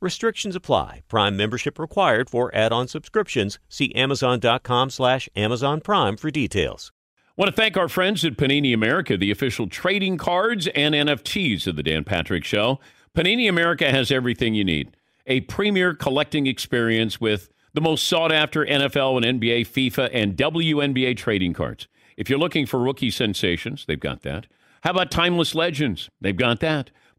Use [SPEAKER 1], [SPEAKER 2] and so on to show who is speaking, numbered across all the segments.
[SPEAKER 1] Restrictions apply. Prime membership required for add-on subscriptions. See Amazon.com slash Amazon Prime for details.
[SPEAKER 2] I Want to thank our friends at Panini America, the official trading cards and NFTs of the Dan Patrick Show. Panini America has everything you need. A premier collecting experience with the most sought after NFL and NBA, FIFA, and WNBA trading cards. If you're looking for rookie sensations, they've got that. How about timeless legends? They've got that.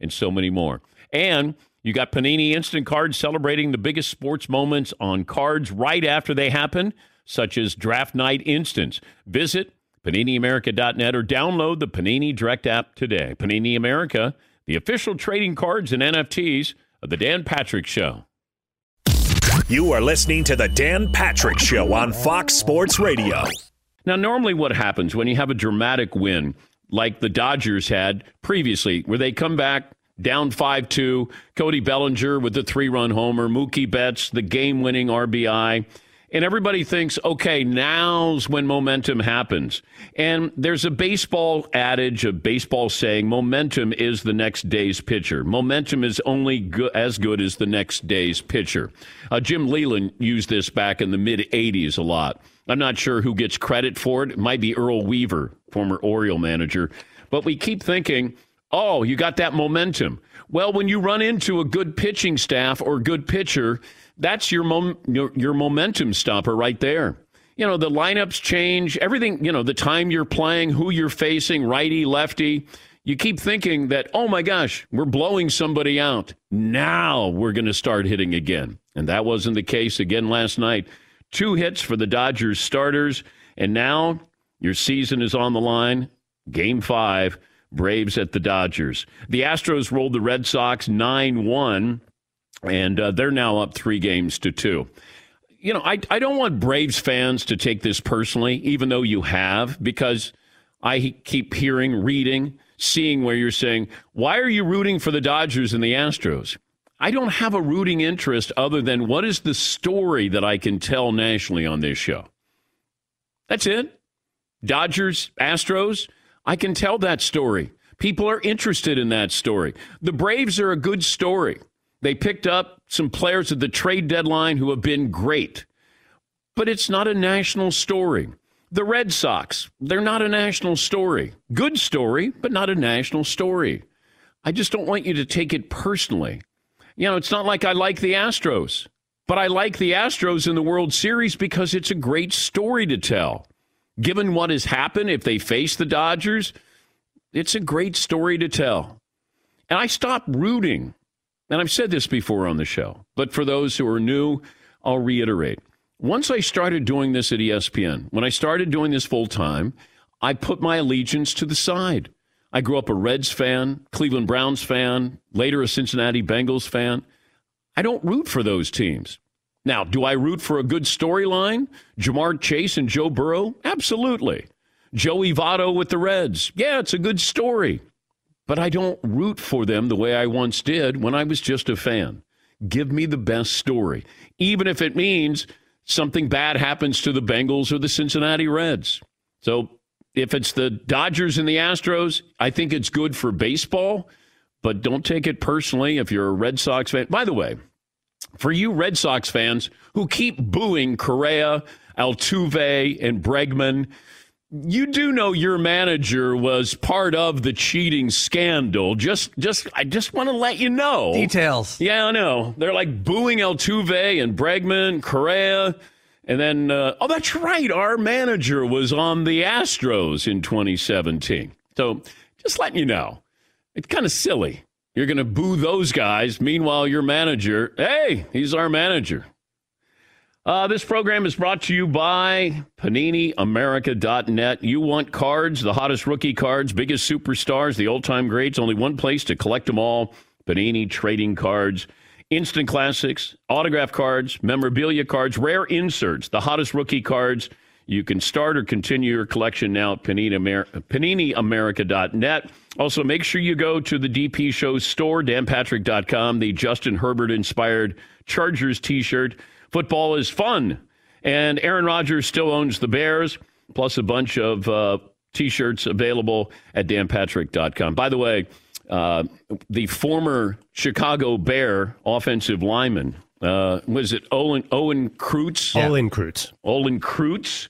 [SPEAKER 2] and so many more. And you got Panini Instant Cards celebrating the biggest sports moments on cards right after they happen, such as Draft Night Instance. Visit PaniniAmerica.net or download the Panini Direct app today. Panini America, the official trading cards and NFTs of The Dan Patrick Show.
[SPEAKER 3] You are listening to The Dan Patrick Show on Fox Sports Radio.
[SPEAKER 2] Now, normally what happens when you have a dramatic win, like the Dodgers had previously, where they come back down 5 2, Cody Bellinger with the three run homer, Mookie Betts, the game winning RBI. And everybody thinks, okay, now's when momentum happens. And there's a baseball adage, a baseball saying, momentum is the next day's pitcher. Momentum is only go- as good as the next day's pitcher. Uh, Jim Leyland used this back in the mid 80s a lot. I'm not sure who gets credit for it. It might be Earl Weaver, former Oriole manager. But we keep thinking, oh, you got that momentum. Well, when you run into a good pitching staff or good pitcher, that's your, mom, your, your momentum stopper right there. You know, the lineups change, everything, you know, the time you're playing, who you're facing, righty, lefty. You keep thinking that, oh my gosh, we're blowing somebody out. Now we're going to start hitting again. And that wasn't the case again last night. Two hits for the Dodgers starters, and now your season is on the line. Game five, Braves at the Dodgers. The Astros rolled the Red Sox 9 1, and uh, they're now up three games to two. You know, I, I don't want Braves fans to take this personally, even though you have, because I keep hearing, reading, seeing where you're saying, why are you rooting for the Dodgers and the Astros? I don't have a rooting interest other than what is the story that I can tell nationally on this show. That's it. Dodgers, Astros, I can tell that story. People are interested in that story. The Braves are a good story. They picked up some players at the trade deadline who have been great, but it's not a national story. The Red Sox, they're not a national story. Good story, but not a national story. I just don't want you to take it personally. You know, it's not like I like the Astros, but I like the Astros in the World Series because it's a great story to tell. given what has happened, if they face the Dodgers, it's a great story to tell. And I stopped rooting. And I've said this before on the show, but for those who are new, I'll reiterate. Once I started doing this at ESPN, when I started doing this full time, I put my allegiance to the side. I grew up a Reds fan, Cleveland Browns fan, later a Cincinnati Bengals fan. I don't root for those teams. Now, do I root for a good storyline? Ja'Marr Chase and Joe Burrow? Absolutely. Joey Votto with the Reds? Yeah, it's a good story. But I don't root for them the way I once did when I was just a fan. Give me the best story, even if it means something bad happens to the Bengals or the Cincinnati Reds. So if it's the Dodgers and the Astros, I think it's good for baseball, but don't take it personally if you're a Red Sox fan. By the way, for you Red Sox fans who keep booing Correa, Altuve, and Bregman, you do know your manager was part of the cheating scandal. Just, just, I just want to let you know
[SPEAKER 4] details.
[SPEAKER 2] Yeah, I know. They're like booing Altuve and Bregman, Correa, and then, uh, oh, that's right. Our manager was on the Astros in 2017. So, just letting you know, it's kind of silly. You're going to boo those guys. Meanwhile, your manager, hey, he's our manager. Uh, this program is brought to you by PaniniAmerica.net. You want cards, the hottest rookie cards, biggest superstars, the old time greats. Only one place to collect them all Panini Trading Cards. Instant classics, autograph cards, memorabilia cards, rare inserts, the hottest rookie cards. You can start or continue your collection now at PaniniAmerica.net. Also, make sure you go to the DP Show store, danpatrick.com, the Justin Herbert inspired Chargers t shirt. Football is fun. And Aaron Rodgers still owns the Bears, plus a bunch of uh, t shirts available at danpatrick.com. By the way, uh, the former Chicago Bear offensive lineman, uh, was it Owen, Owen Kreutz?
[SPEAKER 4] Yeah. Olin Kreutz.
[SPEAKER 2] Olin Kreutz.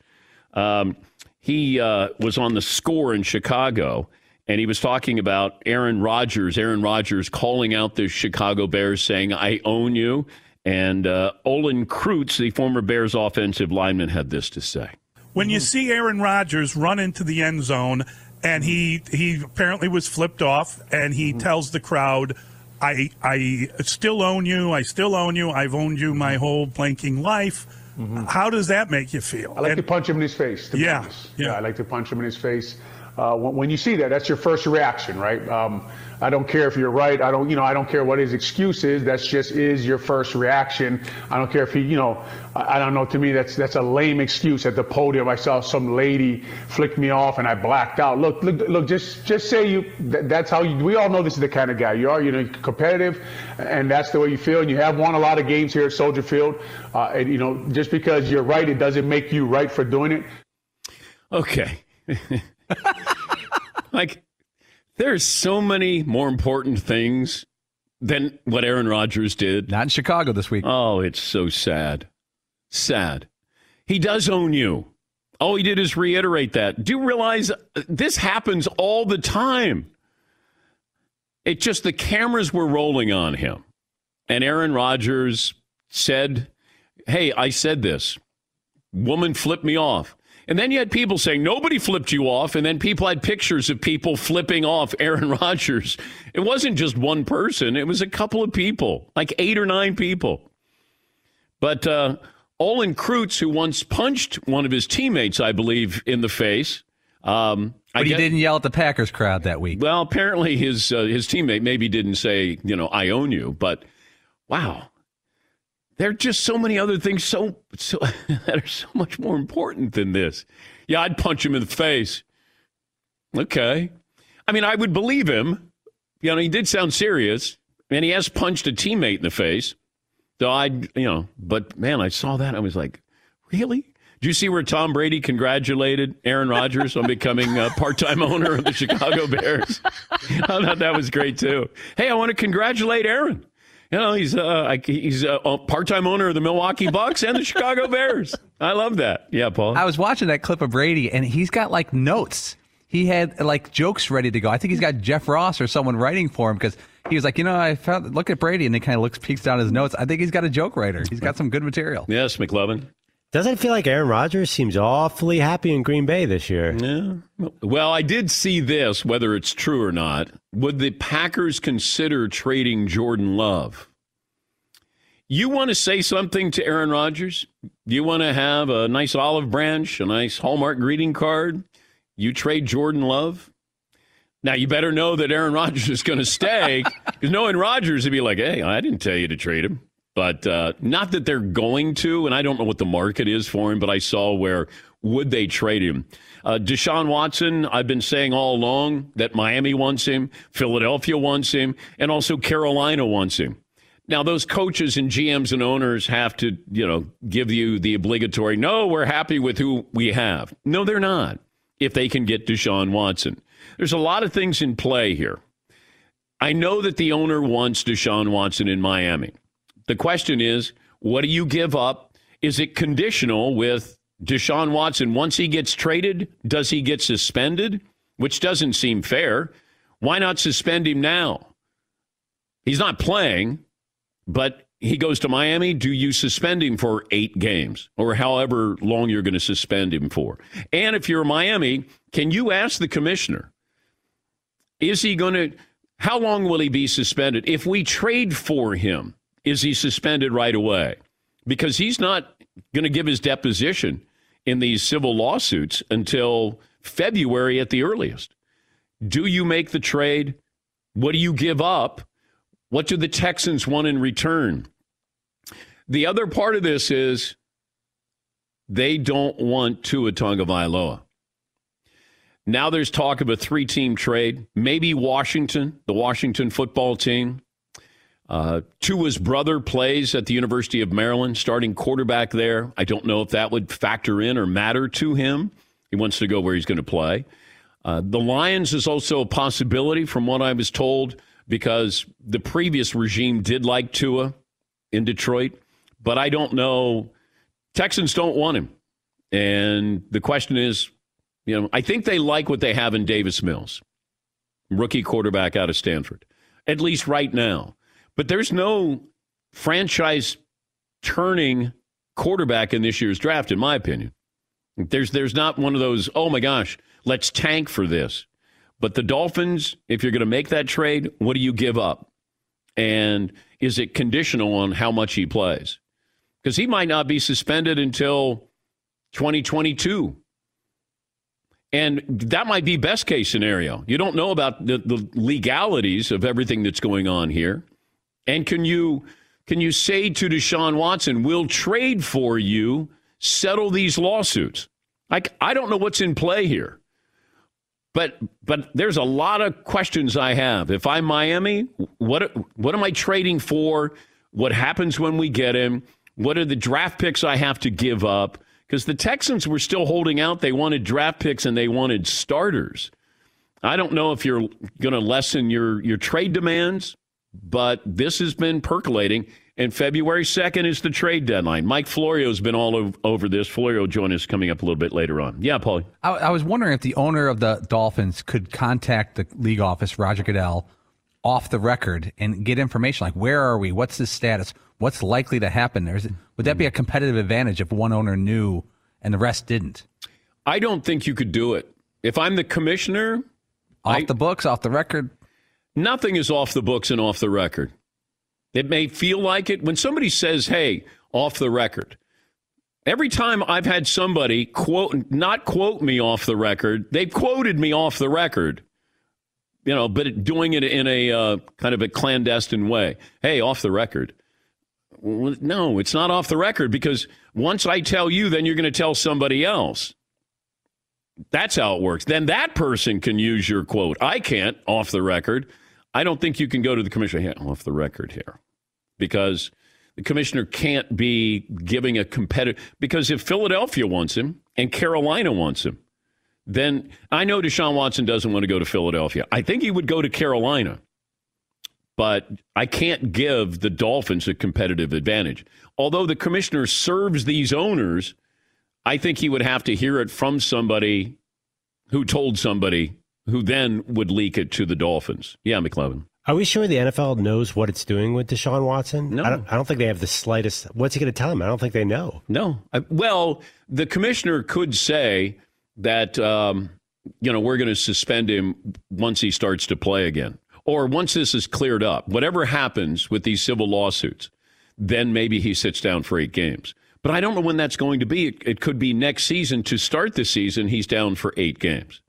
[SPEAKER 2] Um, he uh, was on the score in Chicago, and he was talking about Aaron Rodgers. Aaron Rodgers calling out the Chicago Bears, saying, I own you. And uh, Olin Kreutz, the former Bears offensive lineman, had this to say.
[SPEAKER 5] When you see Aaron Rodgers run into the end zone, and he he apparently was flipped off, and he tells the crowd, "I I still own you. I still own you. I've owned you my whole blanking life." Mm-hmm. How does that make you feel?
[SPEAKER 6] I like and, to punch him in his face.
[SPEAKER 5] Yeah,
[SPEAKER 6] yeah, yeah. I like to punch him in his face. Uh, when, when, you see that, that's your first reaction, right? Um, I don't care if you're right. I don't, you know, I don't care what his excuse is. That's just is your first reaction. I don't care if he, you know, I, I don't know. To me, that's that's a lame excuse at the podium. I saw some lady flick me off and I blacked out. Look, look, look. Just just say you. That, that's how you. We all know this is the kind of guy you are. You know, competitive, and that's the way you feel. And you have won a lot of games here at Soldier Field. Uh, and you know, just because you're right, it doesn't make you right for doing it.
[SPEAKER 2] Okay. like there's so many more important things than what Aaron Rodgers did.
[SPEAKER 4] Not in Chicago this week.
[SPEAKER 2] Oh, it's so sad. Sad. He does own you. All he did is reiterate that. Do you realize uh, this happens all the time? It just the cameras were rolling on him. And Aaron Rodgers said, Hey, I said this. Woman flipped me off. And then you had people saying nobody flipped you off, and then people had pictures of people flipping off Aaron Rodgers. It wasn't just one person, it was a couple of people, like eight or nine people. But uh, Olin Kreutz, who once punched one of his teammates, I believe, in the face. Um,
[SPEAKER 4] but I he didn't yell at the Packers crowd that week.
[SPEAKER 2] Well, apparently his uh, his teammate maybe didn't say, you know, I own you, but wow, there are just so many other things so, so that are so much more important than this. Yeah, I'd punch him in the face. Okay. I mean, I would believe him. You know, he did sound serious, and he has punched a teammate in the face. So I, you know, but man, I saw that. I was like, really? Did you see where Tom Brady congratulated Aaron Rodgers on becoming a part-time owner of the Chicago Bears? I thought that was great too. Hey, I want to congratulate Aaron. You know, he's uh, he's a part-time owner of the Milwaukee Bucks and the Chicago Bears. I love that. Yeah, Paul.
[SPEAKER 4] I was watching that clip of Brady, and he's got like notes. He had like jokes ready to go. I think he's got Jeff Ross or someone writing for him because he was like, you know, I found look at Brady, and he kind of looks peeks down his notes. I think he's got a joke writer. He's got some good material.
[SPEAKER 2] Yes, McLovin.
[SPEAKER 7] Doesn't it feel like Aaron Rodgers seems awfully happy in Green Bay this year?
[SPEAKER 2] Yeah. Well, I did see this, whether it's true or not. Would the Packers consider trading Jordan Love? You want to say something to Aaron Rodgers? You want to have a nice olive branch, a nice Hallmark greeting card? You trade Jordan Love? Now, you better know that Aaron Rodgers is going to stay because knowing Rodgers he'd be like, hey, I didn't tell you to trade him. But uh, not that they're going to, and I don't know what the market is for him, but I saw where would they trade him. Uh, Deshaun Watson, I've been saying all along that Miami wants him, Philadelphia wants him, and also Carolina wants him. Now, those coaches and GMs and owners have to, you know, give you the obligatory, no, we're happy with who we have. No, they're not, if they can get Deshaun Watson. There's a lot of things in play here. I know that the owner wants Deshaun Watson in Miami. The question is, what do you give up? Is it conditional with Deshaun Watson? Once he gets traded, does he get suspended? Which doesn't seem fair. Why not suspend him now? He's not playing, but he goes to Miami. Do you suspend him for eight games or however long you're going to suspend him for? And if you're Miami, can you ask the commissioner, is he going to, how long will he be suspended? If we trade for him, is he suspended right away? Because he's not going to give his deposition in these civil lawsuits until February at the earliest. Do you make the trade? What do you give up? What do the Texans want in return? The other part of this is they don't want Tua Tagovailoa. Now there's talk of a three-team trade. Maybe Washington, the Washington football team, uh, Tua's brother plays at the University of Maryland, starting quarterback there. I don't know if that would factor in or matter to him. He wants to go where he's going to play. Uh, the Lions is also a possibility, from what I was told, because the previous regime did like Tua in Detroit, but I don't know. Texans don't want him. And the question is, you know, I think they like what they have in Davis Mills, rookie quarterback out of Stanford, at least right now. But there's no franchise turning quarterback in this year's draft, in my opinion. There's there's not one of those, oh my gosh, let's tank for this. But the Dolphins, if you're going to make that trade, what do you give up? And is it conditional on how much he plays? Because he might not be suspended until 2022. And that might be best case scenario. You don't know about the, the legalities of everything that's going on here. And can you can you say to Deshaun Watson, "We'll trade for you, settle these lawsuits"? Like I don't know what's in play here, but but there's a lot of questions I have. If I'm Miami, what what am I trading for? What happens when we get him? What are the draft picks I have to give up? Because the Texans were still holding out. They wanted draft picks and they wanted starters. I don't know if you're going to lessen your your trade demands but this has been percolating. And February 2nd is the trade deadline. Mike Florio's been all over this. Florio will join us coming up a little bit later on. Yeah, Paul.
[SPEAKER 4] I, I, was wondering if the owner of the Dolphins could contact the league office, Roger Goodell, off the record and get information like where are we? What's the status? What's likely to happen? There? would that be a competitive advantage if one owner knew and the rest didn't?
[SPEAKER 2] I don't think you could do it. If I'm the commissioner,
[SPEAKER 4] off I, the books, off the record.
[SPEAKER 2] Nothing is off the books and off the record. It may feel like it when somebody says, "Hey, off the record." Every time I've had somebody quote not quote me off the record, they've quoted me off the record. You know, but doing it in a uh, kind of a clandestine way. Hey, off the record. No, it's not off the record because once I tell you, then you're going to tell somebody else. That's how it works. Then that person can use your quote. I can't off the record. I don't think you can go to the commissioner off the record here because the commissioner can't be giving a competitive. Because if Philadelphia wants him and Carolina wants him, then I know Deshaun Watson doesn't want to go to Philadelphia. I think he would go to Carolina, but I can't give the Dolphins a competitive advantage. Although the commissioner serves these owners, I think he would have to hear it from somebody who told somebody who then would leak it to the Dolphins. Yeah, McLovin.
[SPEAKER 7] Are we sure the NFL knows what it's doing with Deshaun Watson?
[SPEAKER 2] No.
[SPEAKER 7] I don't, I don't think they have the slightest. What's he going to tell him? I don't think they know.
[SPEAKER 2] No. I, well, the commissioner could say that, um, you know, we're going to suspend him once he starts to play again. Or once this is cleared up, whatever happens with these civil lawsuits, then maybe he sits down for eight games. But I don't know when that's going to be. It, it could be next season. To start the season, he's down for eight games.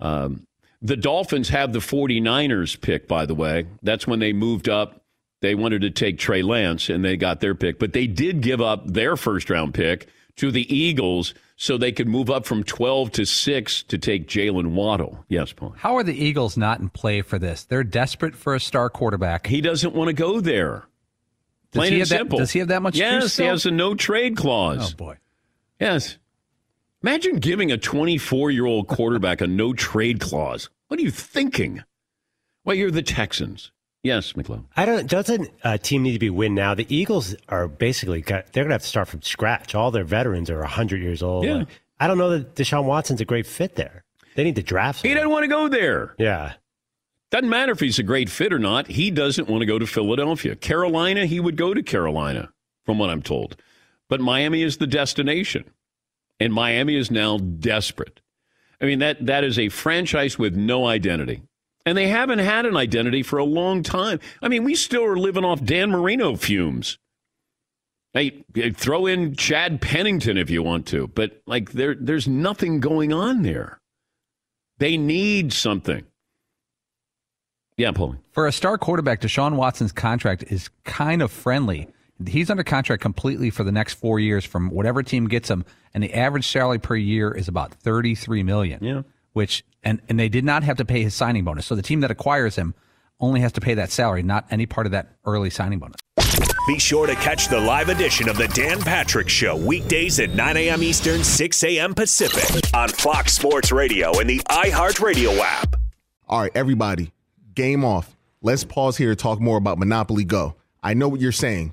[SPEAKER 2] Um, the Dolphins have the 49ers pick, by the way. That's when they moved up. They wanted to take Trey Lance, and they got their pick. But they did give up their first round pick to the Eagles so they could move up from 12 to 6 to take Jaylen Waddle. Yes, Paul.
[SPEAKER 4] How are the Eagles not in play for this? They're desperate for a star quarterback.
[SPEAKER 2] He doesn't want to go there.
[SPEAKER 4] Does
[SPEAKER 2] Plain
[SPEAKER 4] he
[SPEAKER 2] and
[SPEAKER 4] have that-
[SPEAKER 2] simple.
[SPEAKER 4] does he have that much
[SPEAKER 2] Yes, he has a no trade clause.
[SPEAKER 4] Oh, boy.
[SPEAKER 2] Yes. Imagine giving a 24 year old quarterback a no trade clause. What are you thinking? Well, you're the Texans. Yes, McClellan.
[SPEAKER 7] I don't. Doesn't a team need to be win now? The Eagles are basically got, they're going to have to start from scratch. All their veterans are hundred years old.
[SPEAKER 2] Yeah.
[SPEAKER 7] Like, I don't know that Deshaun Watson's a great fit there. They need to draft.
[SPEAKER 2] Him.
[SPEAKER 7] He
[SPEAKER 2] doesn't want to go there.
[SPEAKER 7] Yeah.
[SPEAKER 2] Doesn't matter if he's a great fit or not. He doesn't want to go to Philadelphia. Carolina, he would go to Carolina, from what I'm told. But Miami is the destination. And Miami is now desperate. I mean, that, that is a franchise with no identity. And they haven't had an identity for a long time. I mean, we still are living off Dan Marino fumes. Hey, throw in Chad Pennington if you want to, but like there, there's nothing going on there. They need something. Yeah, Paulie.
[SPEAKER 4] For a star quarterback, Deshaun Watson's contract is kind of friendly. He's under contract completely for the next four years from whatever team gets him, and the average salary per year is about thirty-three million.
[SPEAKER 2] Yeah.
[SPEAKER 4] Which and and they did not have to pay his signing bonus. So the team that acquires him only has to pay that salary, not any part of that early signing bonus.
[SPEAKER 3] Be sure to catch the live edition of the Dan Patrick Show weekdays at 9 a.m. Eastern, 6 a.m. Pacific on Fox Sports Radio and the iHeartRadio app.
[SPEAKER 8] All right, everybody, game off. Let's pause here to talk more about Monopoly Go. I know what you're saying.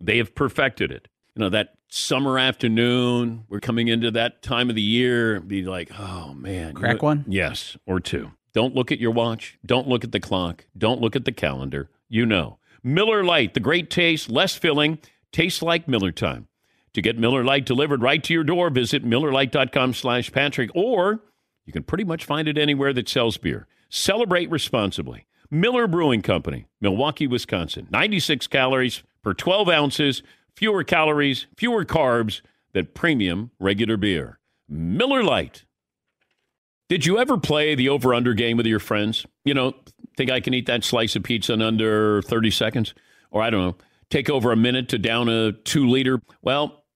[SPEAKER 2] They have perfected it. You know, that summer afternoon, we're coming into that time of the year, be like, oh man.
[SPEAKER 4] Crack
[SPEAKER 2] You know-
[SPEAKER 4] one?
[SPEAKER 2] Yes, or two. Don't look at your watch. Don't look at the clock. Don't look at the calendar. You know. Miller Lite, the great taste, less filling, tastes like Miller time. To get Miller Lite delivered right to your door, visit MillerLite.com slash Patrick, or you can pretty much find it anywhere that sells beer. Celebrate responsibly. Miller Brewing Company, Milwaukee, Wisconsin. 96 calories per 12 ounces, fewer calories, fewer carbs than premium regular beer. Miller Lite. Did you ever play the over under game with your friends? You know, think I can eat that slice of pizza in under 30 seconds? Or I don't know, take over a minute to down a two liter? Well,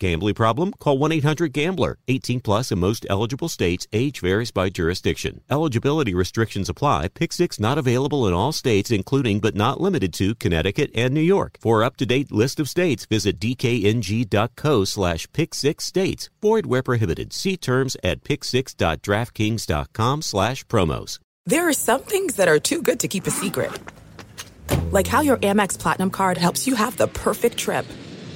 [SPEAKER 1] Gambling problem? Call 1 800 Gambler. 18 plus in most eligible states. Age varies by jurisdiction. Eligibility restrictions apply. Pick six not available in all states, including but not limited to Connecticut and New York. For up to date list of states, visit dkng.co slash pick six states. Void where prohibited. See terms at pick6.draftkings.com slash promos.
[SPEAKER 9] There are some things that are too good to keep a secret. Like how your Amex Platinum card helps you have the perfect trip.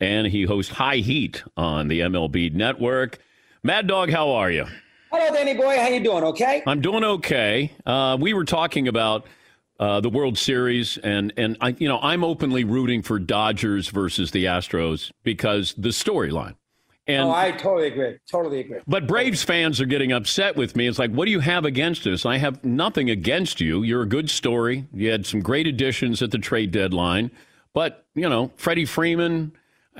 [SPEAKER 2] and he hosts High Heat on the MLB Network. Mad Dog, how are you?
[SPEAKER 10] Hello, Danny boy. How you doing? Okay.
[SPEAKER 2] I'm doing okay. Uh, we were talking about uh, the World Series, and and I, you know, I'm openly rooting for Dodgers versus the Astros because the storyline.
[SPEAKER 10] And, oh, I totally agree. Totally agree.
[SPEAKER 2] But Braves fans are getting upset with me. It's like, what do you have against us? I have nothing against you. You're a good story. You had some great additions at the trade deadline. But, you know, Freddie Freeman,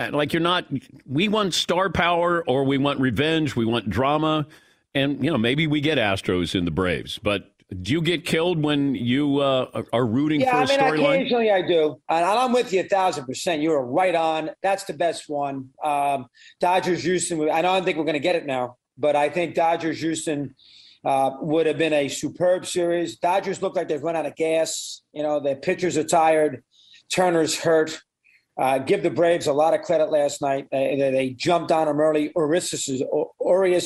[SPEAKER 2] like you're not. We want star power, or we want revenge. We want drama, and you know maybe we get Astros in the Braves. But do you get killed when you uh, are rooting
[SPEAKER 10] yeah,
[SPEAKER 2] for a
[SPEAKER 10] I mean,
[SPEAKER 2] storyline?
[SPEAKER 10] Occasionally, I do, and I'm with you a thousand percent. You are right on. That's the best one. Um, Dodgers Houston. I don't think we're going to get it now, but I think Dodgers Houston. Uh, would have been a superb series. Dodgers look like they've run out of gas. You know, their pitchers are tired. Turner's hurt. Uh, give the Braves a lot of credit last night. They, they jumped on them early. Urias is,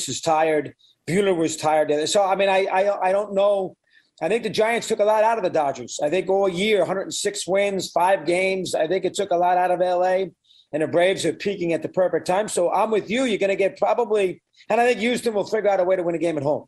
[SPEAKER 10] is tired. Buehler was tired. So, I mean, I, I, I don't know. I think the Giants took a lot out of the Dodgers. I think all year, 106 wins, five games. I think it took a lot out of LA, and the Braves are peaking at the perfect time. So I'm with you. You're going to get probably, and I think Houston will figure out a way to win a game at home.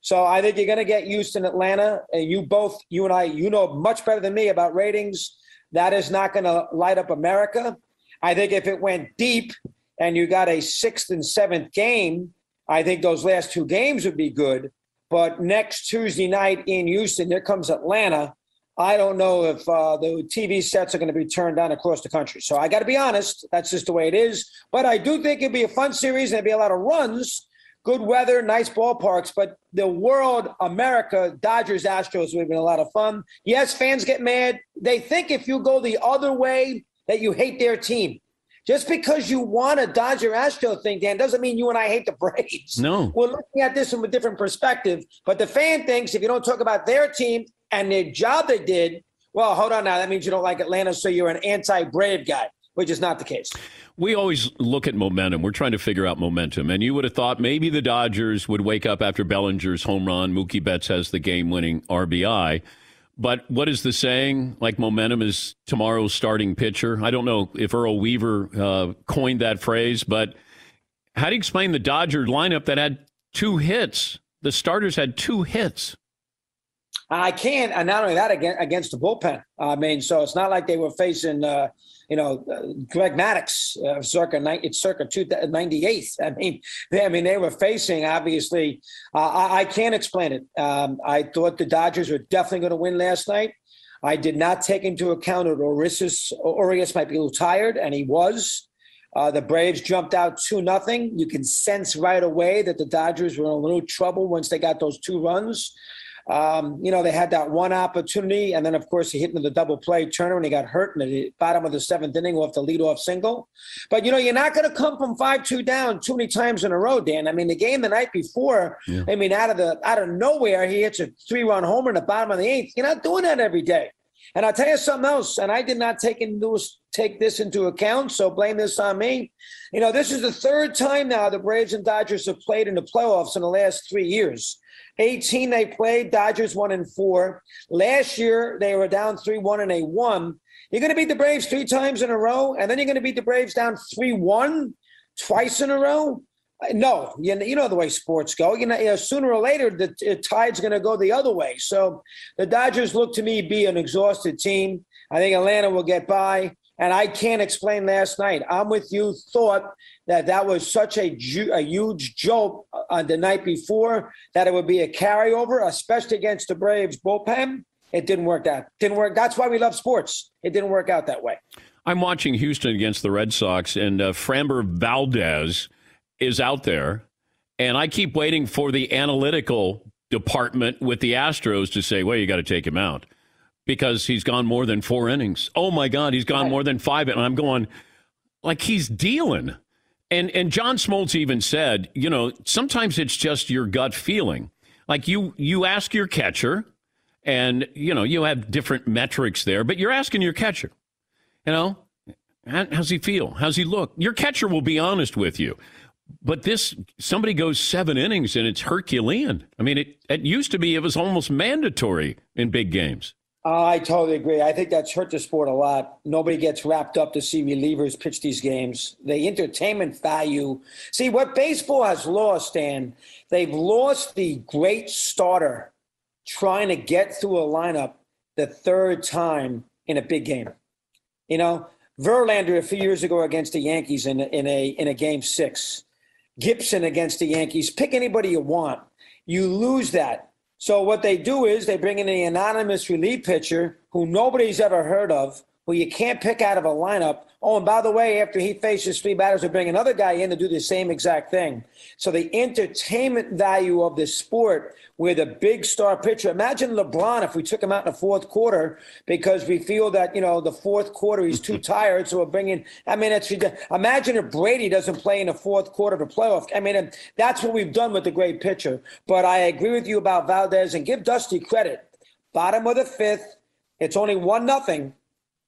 [SPEAKER 10] So I think you're going to get Houston, Atlanta, and you both, you and I, you know much better than me about ratings that is not going to light up America. I think if it went deep and you got a sixth and seventh game, I think those last two games would be good. But next Tuesday night in Houston, there comes Atlanta. I don't know if uh, the TV sets are going to be turned on across the country. So I got to be honest, that's just the way it is. But I do think it'd be a fun series and it'd be a lot of runs good weather, nice ballparks, but the world, America, Dodgers, Astros would have been a lot of fun. Yes, fans get mad. They think if you go the other way that you hate their team. Just because you want a Dodger Astro thing, Dan, doesn't mean you and I hate the Braves.
[SPEAKER 2] No.
[SPEAKER 10] We're looking at this from a different perspective. But the fan thinks if you don't talk about their team and the job they did, well, hold on now. That means you don't like Atlanta, so you're an anti Brave guy, which is not the case
[SPEAKER 2] we always look at momentum. We're trying to figure out momentum. And you would have thought maybe the Dodgers would wake up after Bellinger's home run. Mookie Betts has the game winning RBI. But what is the saying? Like momentum is tomorrow's starting pitcher. I don't know if Earl Weaver uh, coined that phrase, but how do you explain the Dodger lineup that had two hits? The starters had two hits.
[SPEAKER 10] I can't. And not only that, against the bullpen. I mean, so it's not like they were facing. Uh, you know, uh, Greg Maddux, uh, circa it's circa 98. I mean, they, I mean, they were facing obviously. Uh, I, I, can't explain it. Um, I thought the Dodgers were definitely going to win last night. I did not take into account that Urias, Urias might be a little tired, and he was. Uh, the Braves jumped out two nothing. You can sense right away that the Dodgers were in a little trouble once they got those two runs. Um, you know, they had that one opportunity, and then of course he hit into the double play Turner, and he got hurt in the bottom of the seventh inning off the leadoff single. But you know, you're not going to come from five two down too many times in a row, Dan. I mean, the game the night before, yeah. I mean, out of the out of nowhere, he hits a three run homer in the bottom of the eighth. You're not doing that every day. And I'll tell you something else, and I did not take into take this into account, so blame this on me. You know, this is the third time now the Braves and Dodgers have played in the playoffs in the last three years. 18 they played, Dodgers one and four. Last year they were down three one and they won. You're going to beat the Braves three times in a row, and then you're going to beat the Braves down three one twice in a row. Uh, no, you know, you know the way sports go. You know, you know sooner or later the, the tide's going to go the other way. So the Dodgers look to me be an exhausted team. I think Atlanta will get by, and I can't explain last night. I'm with you. Thought that that was such a, ju- a huge jolt on the night before that it would be a carryover, especially against the Braves bullpen. It didn't work out. Didn't work. That's why we love sports. It didn't work out that way.
[SPEAKER 2] I'm watching Houston against the Red Sox, and uh, Framber Valdez is out there, and I keep waiting for the analytical department with the Astros to say, "Well, you got to take him out." Because he's gone more than four innings. Oh my God, he's gone more than five. And I'm going, like he's dealing. And and John Smoltz even said, you know, sometimes it's just your gut feeling. Like you you ask your catcher, and you know you have different metrics there, but you're asking your catcher, you know, how's he feel? How's he look? Your catcher will be honest with you. But this somebody goes seven innings and it's Herculean. I mean, it it used to be it was almost mandatory in big games.
[SPEAKER 10] I totally agree. I think that's hurt the sport a lot. Nobody gets wrapped up to see relievers pitch these games. The entertainment value. See, what baseball has lost, Dan, they've lost the great starter trying to get through a lineup the third time in a big game. You know, Verlander a few years ago against the Yankees in, in a in a game six. Gibson against the Yankees. Pick anybody you want. You lose that. So what they do is they bring in an anonymous relief pitcher who nobody's ever heard of, who you can't pick out of a lineup. Oh, and by the way, after he faces three batters, they bring another guy in to do the same exact thing. So the entertainment value of this sport with a big star pitcher. Imagine LeBron if we took him out in the fourth quarter because we feel that, you know, the fourth quarter he's too tired. So we're bringing, I mean, it's, imagine if Brady doesn't play in the fourth quarter of a playoff. I mean, that's what we've done with the great pitcher. But I agree with you about Valdez and give Dusty credit. Bottom of the fifth, it's only one nothing.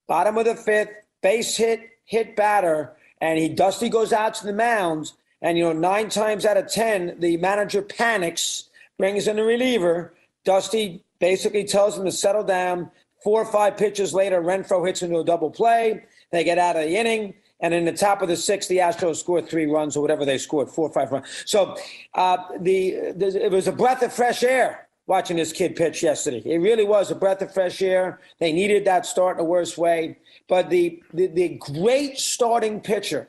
[SPEAKER 10] Bottom of the fifth, base hit, hit batter, and he Dusty goes out to the mound. And you know, nine times out of ten, the manager panics brings in a reliever. Dusty basically tells him to settle down. Four or five pitches later, Renfroe hits into a double play. They get out of the inning. And in the top of the sixth, the Astros scored three runs or whatever they scored, four or five runs. So uh, the, the, it was a breath of fresh air watching this kid pitch yesterday. It really was a breath of fresh air. They needed that start in the worst way. But the, the, the great starting pitcher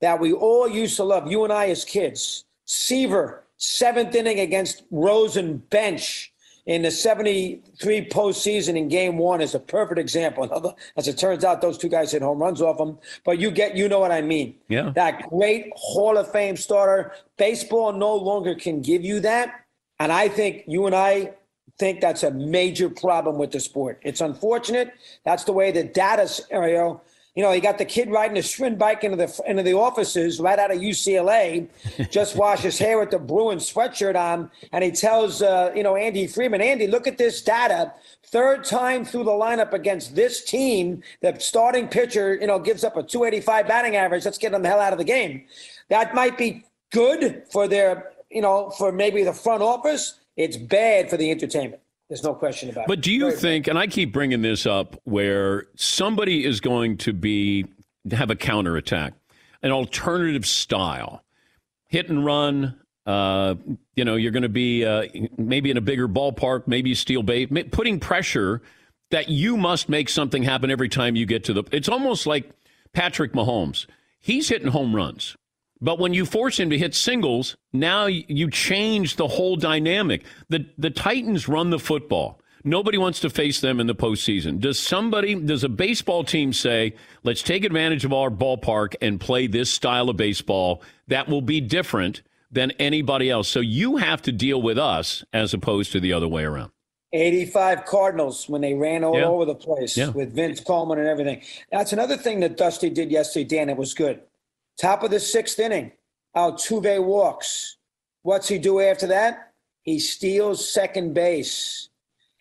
[SPEAKER 10] that we all used to love, you and I as kids, Seaver, seventh inning against Rose and Bench in the 73 postseason in game one is a perfect example. As it turns out, those two guys hit home runs off him. But you get, you know what I mean.
[SPEAKER 2] Yeah.
[SPEAKER 10] That great Hall of Fame starter. Baseball no longer can give you that. And I think you and I think that's a major problem with the sport. It's unfortunate. That's the way the data scenario you know, you got the kid riding a Schwinn bike into the into the offices right out of UCLA, just wash his hair with the Bruins sweatshirt on, and he tells uh, you know Andy Friedman, Andy, look at this data. Third time through the lineup against this team, the starting pitcher, you know, gives up a 285 batting average. Let's get them the hell out of the game. That might be good for their, you know, for maybe the front office. It's bad for the entertainment. There's no question about
[SPEAKER 2] but
[SPEAKER 10] it.
[SPEAKER 2] But do you Very think, and I keep bringing this up, where somebody is going to be have a counterattack, an alternative style, hit and run. Uh, you know, you're going to be uh, maybe in a bigger ballpark, maybe steel bait, putting pressure that you must make something happen every time you get to the. It's almost like Patrick Mahomes. He's hitting home runs. But when you force him to hit singles, now you change the whole dynamic. The the Titans run the football. Nobody wants to face them in the postseason. Does somebody, does a baseball team say, let's take advantage of our ballpark and play this style of baseball that will be different than anybody else? So you have to deal with us as opposed to the other way around.
[SPEAKER 10] 85 Cardinals when they ran all
[SPEAKER 2] Yeah.
[SPEAKER 10] over the place
[SPEAKER 2] Yeah.
[SPEAKER 10] with Vince Coleman and everything. That's another thing that Dusty did yesterday, Dan. It was good. Top of the sixth inning, Altuve walks. What's he do after that? He steals second base.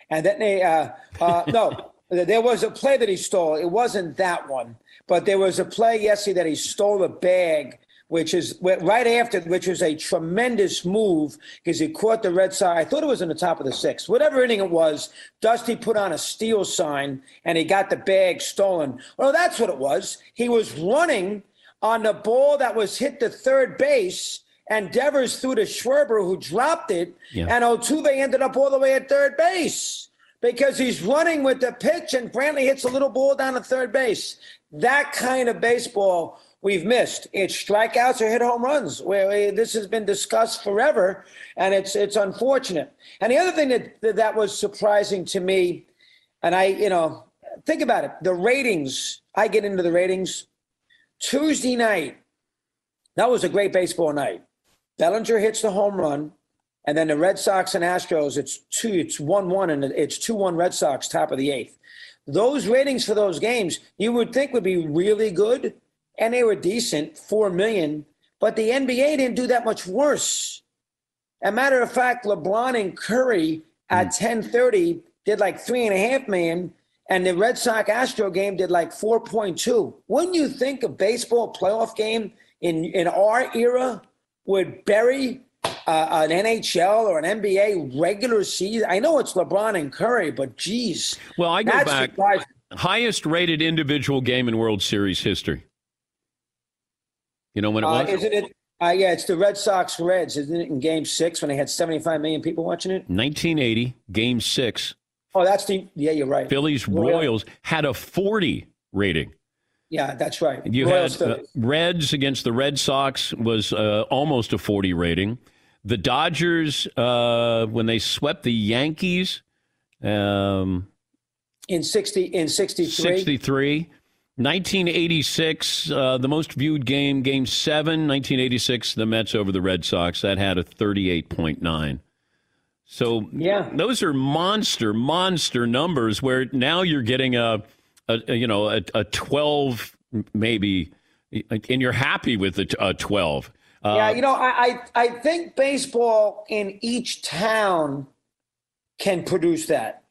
[SPEAKER 10] And then they, uh, uh, no, There was a play that he stole. It wasn't that one, but there was a play yesterday that he stole a bag, which is right after, which was a tremendous move because he caught the Red side. I thought it was in the top of the sixth. Whatever inning it was, Dusty put on a steal sign and he got the bag stolen. Well, that's what it was. He was running on the ball that was hit to third base. And Devers threw to Schwarber, who dropped it,
[SPEAKER 2] Yeah.
[SPEAKER 10] and Altuve ended up all the way at third base because he's running with the pitch and Brantley hits a little ball down to third base. That kind of baseball we've missed. It's strikeouts or hit home runs. Where this has been discussed forever, and it's it's unfortunate. And the other thing that- that was surprising to me, and I you know think about it, the ratings. I get into the ratings. Tuesday night, that was a great baseball night. Bellinger hits the home run. And then the Red Sox and Astros, it's two, it's one one, and it's two one Red Sox, top of the eighth. Those ratings for those games, you would think would be really good, and they were decent, four million. But the NBA didn't do that much worse. A matter of fact, LeBron and Curry at hmm. ten thirty did like three and a half million, and the Red Sox Astro game did like four point two. Wouldn't you think a baseball playoff game in in our era would bury uh, an NHL or an NBA regular season? I know it's LeBron and Curry, but geez.
[SPEAKER 2] Well, I go back.
[SPEAKER 10] surprising.
[SPEAKER 2] Highest rated individual game in World Series history. You know when it
[SPEAKER 10] Uh,
[SPEAKER 2] was?
[SPEAKER 10] isn't it? Uh, yeah, it's the Red Sox Reds, isn't it? In Game Six when they had seventy-five million people watching it.
[SPEAKER 2] 1980, Game Six.
[SPEAKER 10] Oh, that's the. Yeah, you're right.
[SPEAKER 2] Phillies
[SPEAKER 10] Royal-
[SPEAKER 2] Royals had a 40 rating.
[SPEAKER 10] Yeah, that's right.
[SPEAKER 2] You
[SPEAKER 10] Royals,
[SPEAKER 2] had uh, Reds against the Red Sox was uh, almost a 40 rating. The Dodgers, uh, when they swept the Yankees, um,
[SPEAKER 10] in sixty in sixty-three.
[SPEAKER 2] 63. 1986, uh, the most viewed game, Game 7, 1986, the Mets over the Red Sox. That had a 38.9. So
[SPEAKER 10] Yeah.
[SPEAKER 2] those are monster, monster numbers where now you're getting a, a, a, you know, a, a 12 maybe, and you're happy with a, 12. Uh,
[SPEAKER 10] yeah, you know, I, I I think baseball in each town can produce that.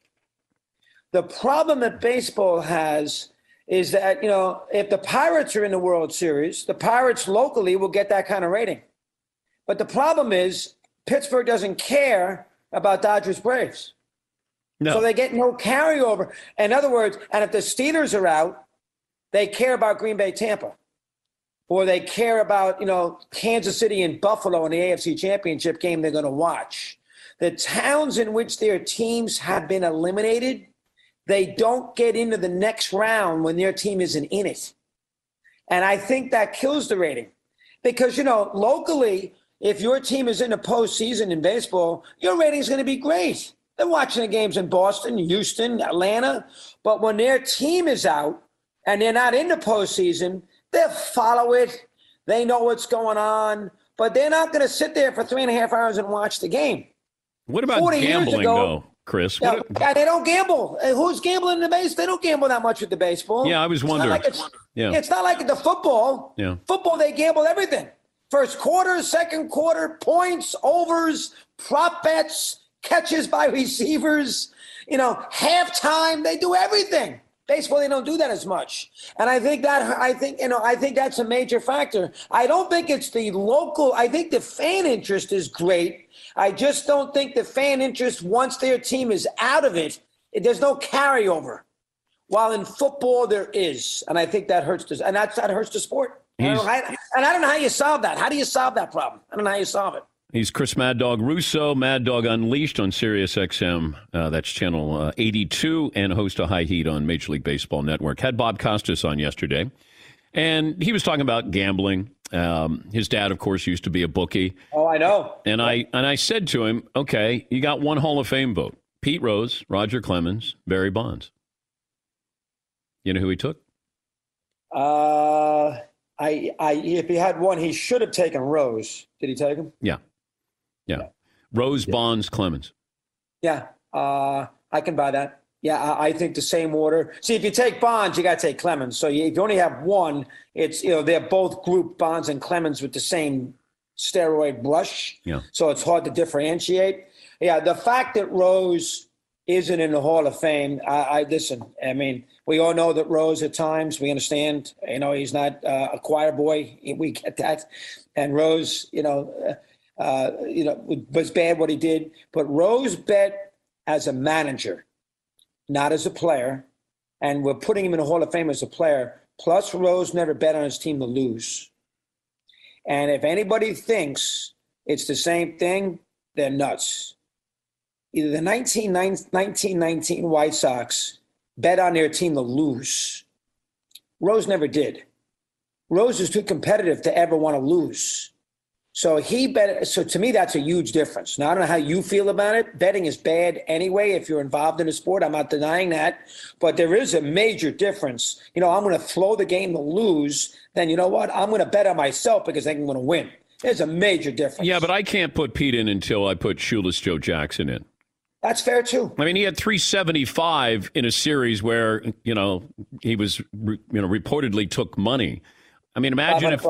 [SPEAKER 10] The problem that baseball has is that, you know, if the Pirates are in the World Series, the Pirates locally will get that kind of rating. But the problem is Pittsburgh doesn't care about Dodgers Braves.
[SPEAKER 2] No.
[SPEAKER 10] So they get no carryover. In other words, and if the Steelers are out, they care about Green Bay Tampa. Or they care about, you know, Kansas City and Buffalo in the AFC Championship game they're going to watch. The towns in which their teams have been eliminated, they don't get into the next round when their team isn't in it. And I think that kills the rating. Because, you know, locally, if your team is in the postseason in baseball, your rating's going to be great. They're watching the games in Boston, Houston, Atlanta. But when their team is out and they're not in the postseason, they'll follow it. They know what's going on, but they're not going to sit there for three and a half hours and watch the game.
[SPEAKER 2] what about
[SPEAKER 10] 40 years
[SPEAKER 2] gambling,
[SPEAKER 10] ago-
[SPEAKER 2] though, Chris?
[SPEAKER 10] Yeah, yeah, they don't gamble. Who's gambling in the base? They don't gamble that much with the baseball.
[SPEAKER 2] Yeah, I was
[SPEAKER 10] It's
[SPEAKER 2] wondering.
[SPEAKER 10] like it's,
[SPEAKER 2] Yeah.
[SPEAKER 10] it's not like the football.
[SPEAKER 2] Yeah.
[SPEAKER 10] Football, they gamble everything. First quarter, second quarter, points, overs, prop bets, catches by receivers, you know, halftime, they do everything. Baseball, they don't do that as much. And I think that I think, you know, I think that's a major factor. I don't think it's the local, I think the fan interest is great. I just don't think the fan interest once their team is out of it, there's no carryover. While in football there is, and I think that hurts the, and that's that hurts the sport. I don't
[SPEAKER 2] He's-
[SPEAKER 10] and I don't know how you solve that. How do you solve that problem? I don't know how you solve it.
[SPEAKER 2] He's Chris Mad Dog Russo, Mad Dog Unleashed on Sirius XM. Uh, that's channel uh, 82 and host of High Heat on Major League Baseball Network. Had Bob Costas on yesterday, and he was talking about gambling. Um, his dad, of course, used to be a bookie.
[SPEAKER 10] Oh, I know.
[SPEAKER 2] And I and I said to him, "Okay, you got one Hall of Fame vote: Pete Rose, Roger Clemens, Barry Bonds. You know who he took?
[SPEAKER 10] Uh, I, I, if he had one, he should have taken Rose. Did he take him?
[SPEAKER 2] Yeah, yeah. Rose, Bonds, Clemens.
[SPEAKER 10] Yeah, uh, I can buy that. Yeah, I, I think the same order. See, if you take Bonds, you got to take Clemens. So you, if you only have one, it's you know they're both group Bonds and Clemens with the same steroid brush.
[SPEAKER 2] Yeah.
[SPEAKER 10] So it's hard to differentiate. Yeah, the fact that Rose isn't in the Hall of Fame, I, I listen. I mean, we all know that Rose at times we understand. You know, he's not uh, a choir boy. We get that. And Rose, you know, uh, uh, you know, was bad what he did. But Rose bet as a manager, not as a player, and we're putting him in the Hall of Fame as a player. Plus, Rose never bet on his team to lose. And if anybody thinks it's the same thing, they're nuts. Either the 1919 White Sox bet on their team to lose. Rose never did. Rose is too competitive to ever want to lose. So he bet. So to me, that's a huge difference. Now I don't know how you feel about it. Betting is bad anyway if you're involved in a sport. I'm not denying that, but there is a major difference. You know, I'm going to throw the game to lose. Then you know what? I'm going to bet on myself because I'm going to win. There's a major difference.
[SPEAKER 2] Yeah, but I can't put Pete in until I put Shoeless Joe Jackson in.
[SPEAKER 10] That's fair too.
[SPEAKER 2] I mean, he had 375 in a series where you know he was you know reportedly took money. I mean, imagine if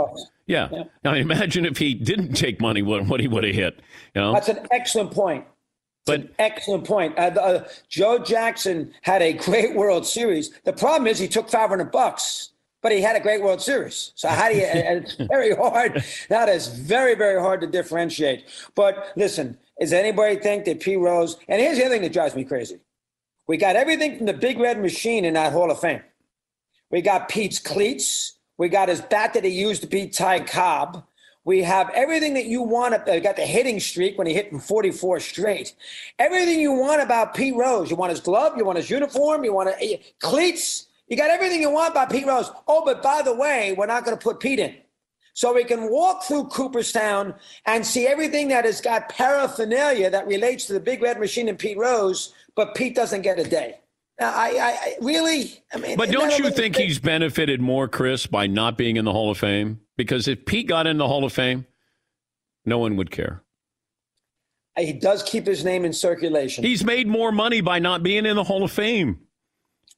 [SPEAKER 2] yeah. yeah. I mean, imagine if he didn't take money, what what he would have hit. You know,
[SPEAKER 10] that's an excellent point. But an excellent point. Uh, uh, Joe Jackson had a great World Series. The problem is he took 500 bucks, but he had a great World Series. So how do you? it's very hard. That is very very hard to differentiate. But listen, does anybody think that P. Rose? And here's the other thing that drives me crazy. We got everything from the Big Red Machine in that Hall of Fame. We got Pete's cleats. We got his bat that he used to beat Ty Cobb. We have everything that you want. We uh, got the hitting streak when he hit in 44 straight. Everything you want about Pete Rose. You want his glove. You want his uniform. You want a, uh, cleats. You got everything you want about Pete Rose. Oh, but by the way, we're not going to put Pete in. So we can walk through Cooperstown and see everything that has got paraphernalia that relates to the Big Red Machine and Pete Rose, but Pete doesn't get a day. Now, I, I, really, I mean,
[SPEAKER 2] but don't you think he's benefited more, Chris, by not being in the Hall of Fame? Because if Pete got in the Hall of Fame, no one would care.
[SPEAKER 10] He does keep his name in circulation.
[SPEAKER 2] He's made more money by not being in the Hall of Fame.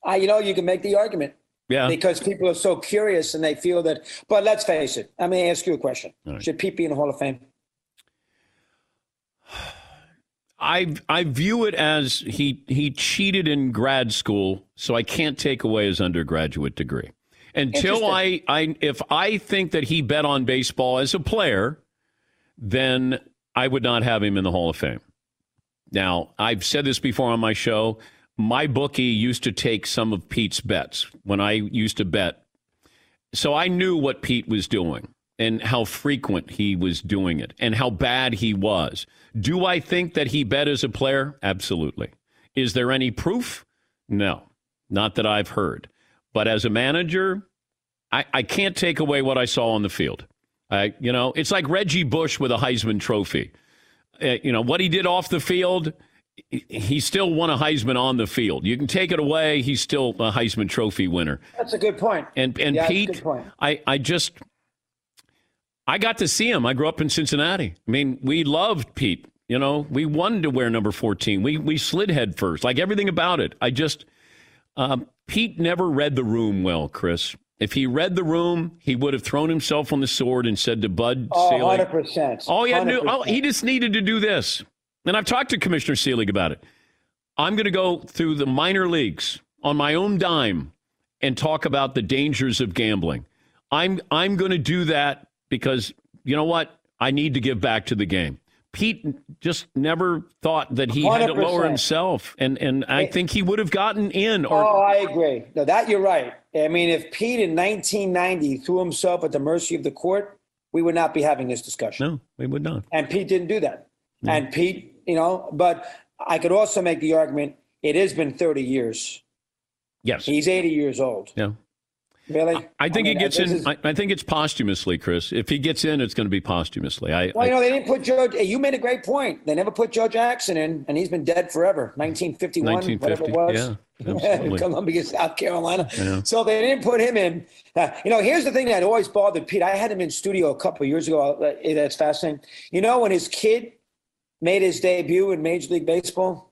[SPEAKER 10] Uh, you know, you can make the argument.
[SPEAKER 2] Yeah.
[SPEAKER 10] Because people are so curious and they feel that. But let's face it. Let me ask you a question. Right. Should Pete be in the Hall of Fame?
[SPEAKER 2] I I view it as he he cheated in grad school, so I can't take away his undergraduate degree. Until I, I if I think that he bet on baseball as a player, then I would not have him in the Hall of Fame. Now, I've said this before on my show my bookie used to take some of Pete's bets when I used to bet. So I knew what Pete was doing and how frequent he was doing it and how bad he was. Do I think that he bet as a player? Absolutely. Is there any proof? No, not that I've heard. But as a manager, I, I can't take away what I saw on the field. I, you know, it's like Reggie Bush with a Heisman Trophy. Uh, you know, what he did off the field – he still won a Heisman on the field. You can take it away, he's still a Heisman Trophy winner.
[SPEAKER 10] That's a good point.
[SPEAKER 2] And and yeah, Pete, I I just I got to see him. I grew up in Cincinnati. I mean, we loved Pete. You know, we wanted to wear number 14. We we slid head first, like everything about it. I just um, Pete never read the room well, Chris. If he read the room, he would have thrown himself on the sword and said to Bud
[SPEAKER 10] oh, 100%.
[SPEAKER 2] All he had to do, oh, he just needed to do this. And I've talked to Commissioner Selig about it. I'm going to go through the minor leagues on my own dime and talk about the dangers of gambling. I'm I'm going to do that because you know what? I need to give back to the game. Pete just never thought that he 100%. had to lower himself, and and I think he would have gotten in. Or,
[SPEAKER 10] oh, I agree. No, that you're right. I mean, if Pete in 1990 threw himself at the mercy of the court, we would not be having this discussion.
[SPEAKER 2] No, we would not.
[SPEAKER 10] And Pete didn't do that. And Pete you know, but I could also make the argument it has been 30 years.
[SPEAKER 2] Yes.
[SPEAKER 10] He's 80 years old.
[SPEAKER 2] Yeah.
[SPEAKER 10] Really?
[SPEAKER 2] I, I think I mean, he gets in. Is, I, I, think it's posthumously, Chris. If he gets in, it's going to be posthumously. I,
[SPEAKER 10] well, you know, they didn't put Joe. You made a great point. They never put Joe Jackson in, and he's been dead forever. 1951, 1950, whatever it was. Yeah, Columbia, South Carolina. Yeah. So they didn't put him in. Uh, you know, here's the thing that always bothered Pete. I had him in studio a couple years ago. Uh, that's fascinating. You know, when his kid made his debut in Major League Baseball,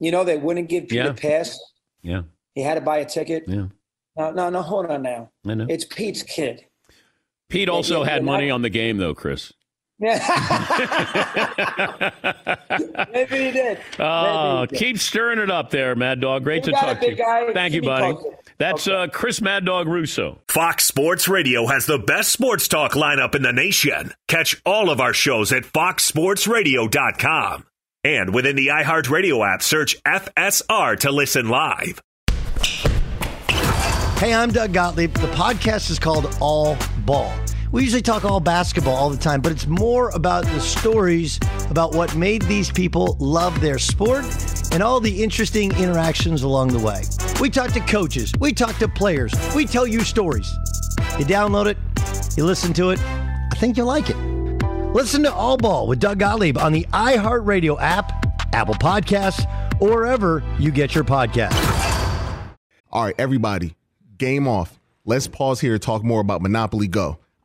[SPEAKER 10] you know they wouldn't give Pete yeah. a pass.
[SPEAKER 2] Yeah.
[SPEAKER 10] He had to buy a ticket.
[SPEAKER 2] Yeah.
[SPEAKER 10] No, no, no. Hold on now.
[SPEAKER 2] I know.
[SPEAKER 10] It's Pete's kid.
[SPEAKER 2] Pete also had money on the game, though, Chris.
[SPEAKER 10] Maybe he did.
[SPEAKER 2] Oh,
[SPEAKER 10] Maybe he oh, did.
[SPEAKER 2] keep stirring it up there, Mad Dog. Great to talk to you.
[SPEAKER 10] guy.
[SPEAKER 2] Thank you, buddy. That's uh, Chris Mad Dog Russo.
[SPEAKER 3] Fox Sports Radio has the best sports talk lineup in the nation. Catch all of our shows at foxsportsradio.com. And within the iHeartRadio app, search FSR to listen live.
[SPEAKER 11] Hey, I'm Doug Gottlieb. The podcast is called All Ball. We usually talk all basketball all the time, but it's more about the stories about what made these people love their sport and all the interesting interactions along the way. We talk to coaches, we talk to players, we tell you stories. You download it, you listen to it, I think you'll like it. Listen to All Ball with Doug Gottlieb on the iHeartRadio app, Apple Podcasts, or wherever you get your podcasts.
[SPEAKER 8] All right, everybody, game off. Let's pause here to talk more about Monopoly Go.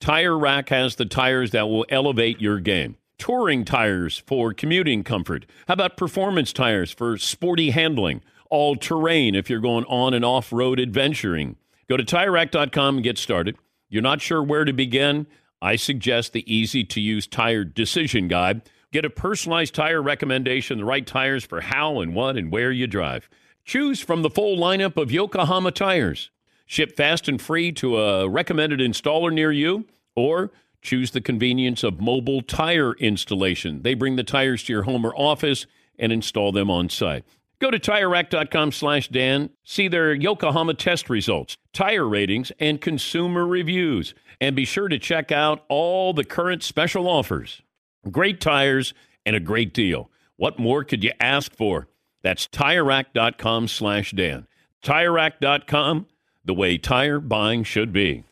[SPEAKER 2] Tire Rack has the tires that will elevate your game. Touring tires for commuting comfort. How about performance tires for sporty handling? All terrain if you're going on and off road adventuring. Go to tirerack.com and get started. You're not sure where to begin? I suggest the easy to use tire decision guide. Get a personalized tire recommendation, the right tires for how and what and where you drive. Choose from the full lineup of Yokohama tires. Ship fast and free to a recommended installer near you, or choose the convenience of mobile tire installation. They bring the tires to your home or office and install them on site. Go to TireRack.com slash Dan, see their Yokohama test results, tire ratings, and consumer reviews. And be sure to check out all the current special offers. Great tires and a great deal. What more could you ask for? That's TireRack.com slash Dan. TireRack.com, the way tire buying should be.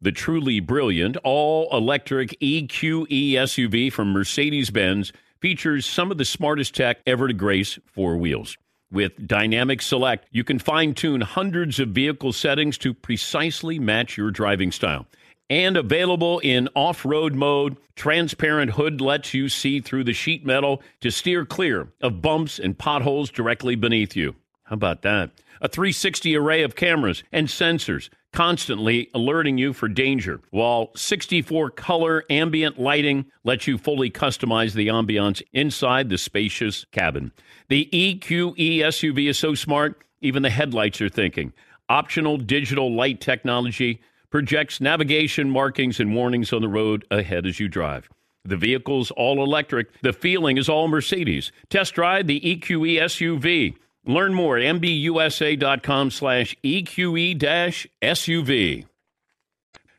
[SPEAKER 2] The truly brilliant all electric EQE SUV from Mercedes Benz features some of the smartest tech ever to grace four wheels. With Dynamic Select, you can fine tune hundreds of vehicle settings to precisely match your driving style. And available in off road mode, transparent hood lets you see through the sheet metal to steer clear of bumps and potholes directly beneath you. How about that? A 360 array of cameras and sensors constantly alerting you for danger, while 64 color ambient lighting lets you fully customize the ambiance inside the spacious cabin. The EQE SUV is so smart, even the headlights are thinking. Optional digital light technology projects navigation markings and warnings on the road ahead as you drive. The vehicle's all electric. The feeling is all Mercedes. Test drive the EQE SUV. Learn more at mbusa.com slash EQE-SUV.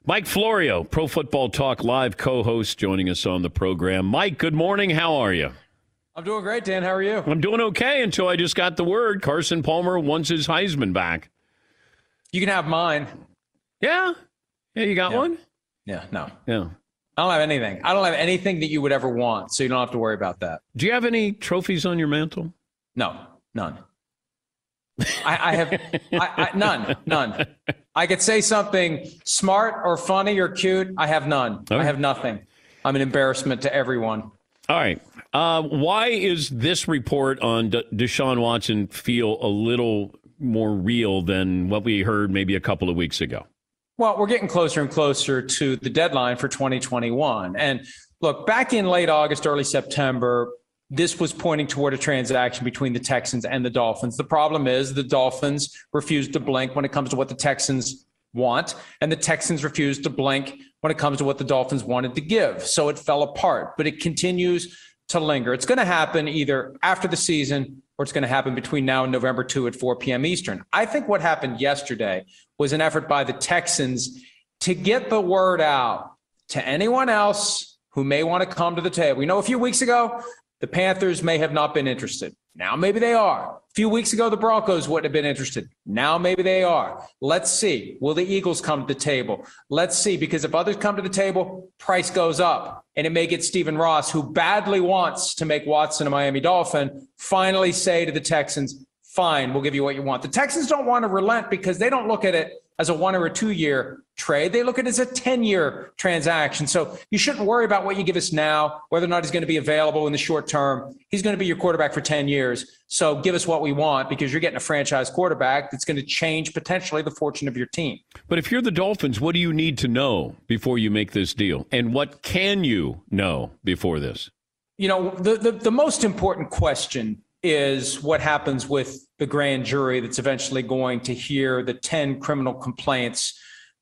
[SPEAKER 2] Mike Florio, Pro Football Talk Live co-host, joining us on the program. Mike, good morning. How are you?
[SPEAKER 12] I'm doing great, Dan. How are you?
[SPEAKER 2] I'm doing okay until I just got the word Carson Palmer wants his Heisman back.
[SPEAKER 12] You can have mine.
[SPEAKER 2] Yeah. Yeah, you got
[SPEAKER 12] Yeah.
[SPEAKER 2] one?
[SPEAKER 12] Yeah, no.
[SPEAKER 2] Yeah.
[SPEAKER 12] I don't have anything. I don't have anything that you would ever want, so you don't have to worry about that.
[SPEAKER 2] Do you have any trophies on your mantle?
[SPEAKER 12] No, none. I, I have I, I, none, none. I could say something smart or funny or cute. I have none. I have nothing. I'm an embarrassment to everyone.
[SPEAKER 2] All right. Uh, why is this report on De- Deshaun Watson feel a little more real than what we heard maybe a couple of weeks ago?
[SPEAKER 12] Well, we're getting closer and closer to the deadline for 2021. And look, back in late August, early September, this was pointing toward a transaction between the Texans and the Dolphins. The problem is the Dolphins refuse to blink when it comes to what the Texans want, and the Texans refuse to blink when it comes to what the Dolphins wanted to give. So it fell apart, but it continues to linger. It's going to happen either after the season or it's going to happen between now and November 2 at 4 p.m. Eastern. I think what happened yesterday was an effort by the Texans to get the word out to anyone else who may want to come to the table. We know a few weeks ago, the Panthers may have not been interested. Now maybe they are. A few weeks ago, the Broncos wouldn't have been interested. Now maybe they are. Let's see. Will the Eagles come to the table? Let's see, because if others come to the table, price goes up. And it may get Stephen Ross, who badly wants to make Watson a Miami Dolphin, finally say to the Texans, fine, we'll give you what you want. The Texans don't want to relent because they don't look at it as a one or a two year trade. They look at it as a 10 year transaction. So you shouldn't worry about what you give us now, whether or not he's going to be available in the short term. He's going to be your quarterback for 10 years. So give us what we want because you're getting a franchise quarterback that's going to change potentially the fortune of your team.
[SPEAKER 2] But if you're the Dolphins, what do you need to know before you make this deal? And what can you know before this?
[SPEAKER 12] You know, the, the, the most important question is what happens with the grand jury that's eventually going to hear the 10 criminal complaints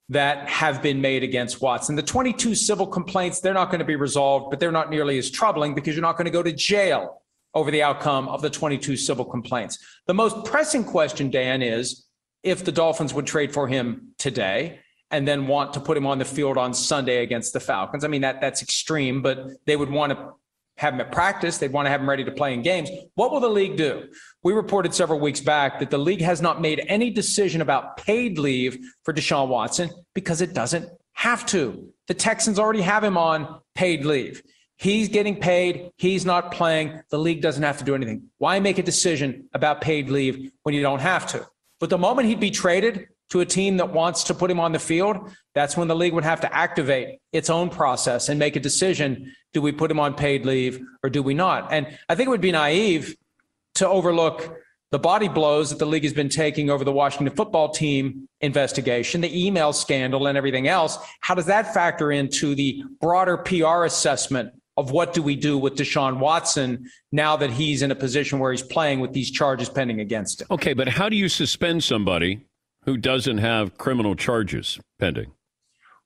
[SPEAKER 12] that have been made against Watson. The 22 civil complaints, they're not going to be resolved, but they're not nearly as troubling because you're not going to go to jail over the outcome of the 22 civil complaints. The most pressing question, Dan, is if the Dolphins would trade for him today and then want to put him on the field on Sunday against the Falcons. I mean, that that's extreme, but they would want to have him at practice. They'd want to have him ready to play in games. What will the league do? We reported several weeks back that the league has not made any decision about paid leave for Deshaun Watson because it doesn't have to. The Texans already have him on paid leave. He's getting paid. He's not playing. The league doesn't have to do anything. Why make a decision about paid leave when you don't have to? But the moment he'd be traded to a team that wants to put him on the field, that's when the league would have to activate its own process and make a decision. Do we put him on paid leave or do we not? And I think it would be naive to overlook the body blows that the league has been taking over the Washington football team investigation, the email scandal, and everything else. How does that factor into the broader PR assessment of what do we do with Deshaun Watson now that he's in a position where he's playing with these charges pending against him?
[SPEAKER 2] Okay, but how do you suspend somebody who doesn't have criminal charges pending?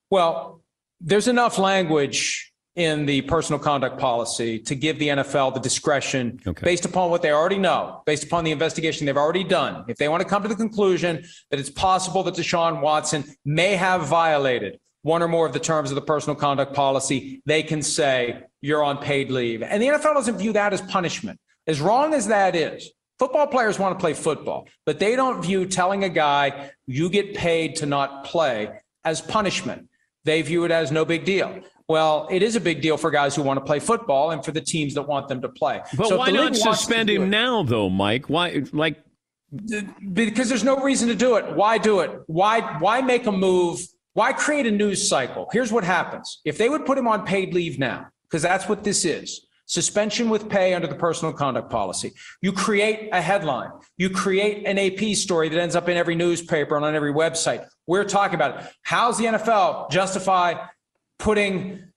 [SPEAKER 12] Well, there's enough language in the personal conduct policy to give the NFL the discretion based upon what they already know, based upon the investigation they've already done. If they want to come to the conclusion that it's possible that Deshaun Watson may have violated one or more of the terms of the personal conduct policy, they can say you're on paid leave. And the NFL doesn't view that as punishment. As wrong as that is, football players want to play football, but they don't view telling a guy you get paid to not play as punishment. They view it as no big deal. Well, it is a big deal for guys who want to play football and for the teams that want them to play.
[SPEAKER 2] But
[SPEAKER 12] So
[SPEAKER 2] why not suspend him
[SPEAKER 12] it-
[SPEAKER 2] now, though, Mike? Why, like,
[SPEAKER 12] because there's no reason to do it. Why do it? Why why make a move? Why create a news cycle? Here's what happens. If they would put him on paid leave now, because that's what this is. Suspension with pay under the personal conduct policy. You create a headline. You create an AP story that ends up in every newspaper and on every website. We're talking about it. How's the NFL justify putting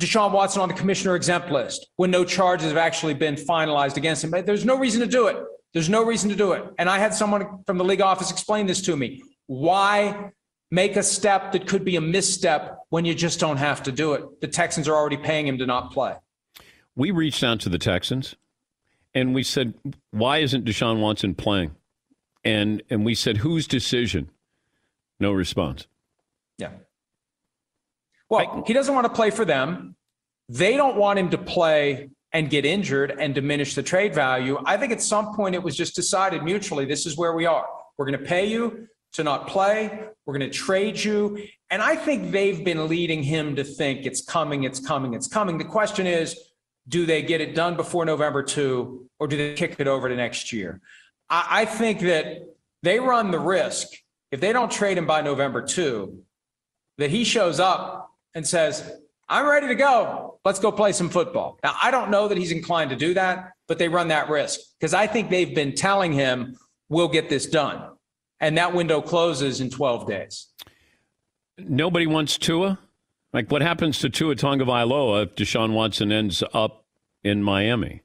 [SPEAKER 12] Deshaun Watson on the commissioner exempt list when no charges have actually been finalized against him. There's no reason to do it. There's no reason to do it. And I had someone from the league office explain this to me. Why make a step that could be a misstep when you just don't have to do it? The Texans are already paying him to not play.
[SPEAKER 2] We reached out to the Texans and we said, why isn't Deshaun Watson playing? And and we said, whose decision? No response.
[SPEAKER 12] Yeah. Well, he doesn't want to play for them. They don't want him to play and get injured and diminish the trade value. I think at some point it was just decided mutually this is where we are. We're going to pay you to not play. We're going to trade you. And I think they've been leading him to think it's coming, it's coming, it's coming. The question is, do they get it done before November 2 or do they kick it over to next year? I, I think that they run the risk if they don't trade him by November 2 that he shows up and says, I'm ready to go. Let's go play some football. Now, I don't know that he's inclined to do that, but they run that risk because I think they've been telling him, we'll get this done. And that window closes in 12 days.
[SPEAKER 2] Nobody wants Tua? Like, what happens to Tua Tagovailoa if Deshaun Watson ends up in Miami?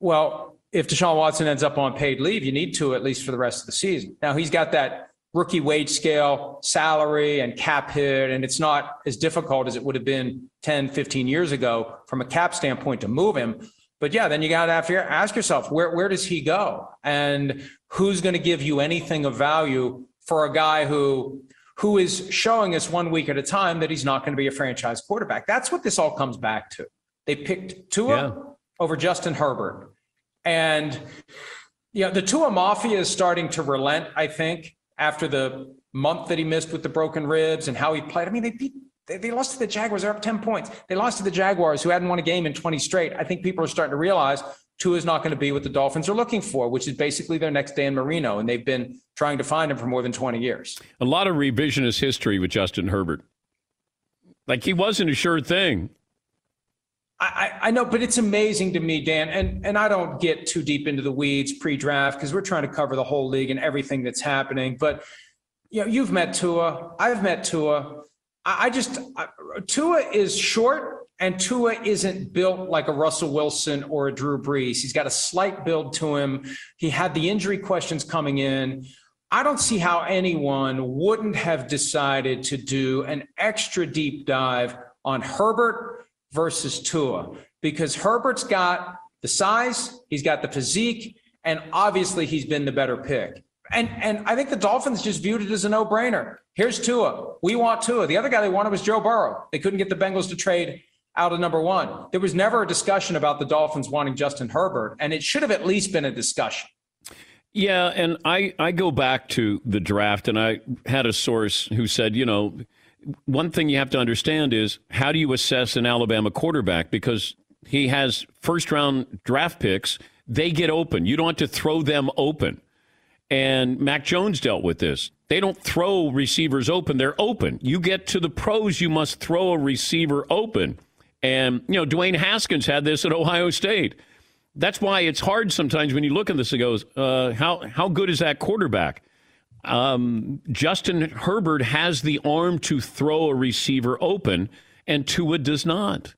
[SPEAKER 12] Well, if Deshaun Watson ends up on paid leave, you need to at least for the rest of the season. Now, he's got that rookie wage scale, salary, and cap hit, and it's not as difficult as it would have been 10, 15 years ago from a cap standpoint to move him. But yeah, then you got to ask yourself, where, where does he go? And who's going to give you anything of value for a guy who who is showing us one week at a time that he's not going to be a franchise quarterback? That's what this all comes back to. They picked Tua yeah. over Justin Herbert. And you know, the Tua Mafia is starting to relent, I think after the month that he missed with the broken ribs and how he played. I mean, they beat they, they lost to the Jaguars. They're up 10 points. They lost to the Jaguars, who hadn't won a game in 20 straight. I think people are starting to realize Tua is not going to be what the Dolphins are looking for, which is basically their next Dan Marino. And they've been trying to find him for more than 20 years.
[SPEAKER 2] A lot of revisionist history with Justin Herbert. Like he wasn't a sure thing.
[SPEAKER 12] I, I, know, but it's amazing to me, Dan, and, and I don't get too deep into the weeds pre-draft because we're trying to cover the whole league and everything that's happening. But you know, you've met Tua, I've met Tua. I, I just I, Tua is short, and Tua isn't built like a Russell Wilson or a Drew Brees. He's got a slight build to him. He had the injury questions coming in. I don't see how anyone wouldn't have decided to do an extra deep dive on Herbert versus Tua because Herbert's got the size, he's got the physique, and obviously he's been the better pick. And and I think the Dolphins just viewed it as a no-brainer. Here's Tua. We want Tua. The other guy they wanted was Joe Burrow. They couldn't get the Bengals to trade out of number one. There was never a discussion about the Dolphins wanting Justin Herbert, and it should have at least been a discussion.
[SPEAKER 2] Yeah, and I, I go back to the draft, and I had a source who said, you know, one thing you have to understand is how do you assess an Alabama quarterback? Because he has first round draft picks, they get open. You don't have to throw them open. And Mac Jones dealt with this. They don't throw receivers open, they're open. You get to the pros, you must throw a receiver open. And, you know, Dwayne Haskins had this at Ohio State. That's why it's hard sometimes when you look at this and goes, uh, how, how good is that quarterback? um, Justin Herbert has the arm to throw a receiver open, and Tua does not.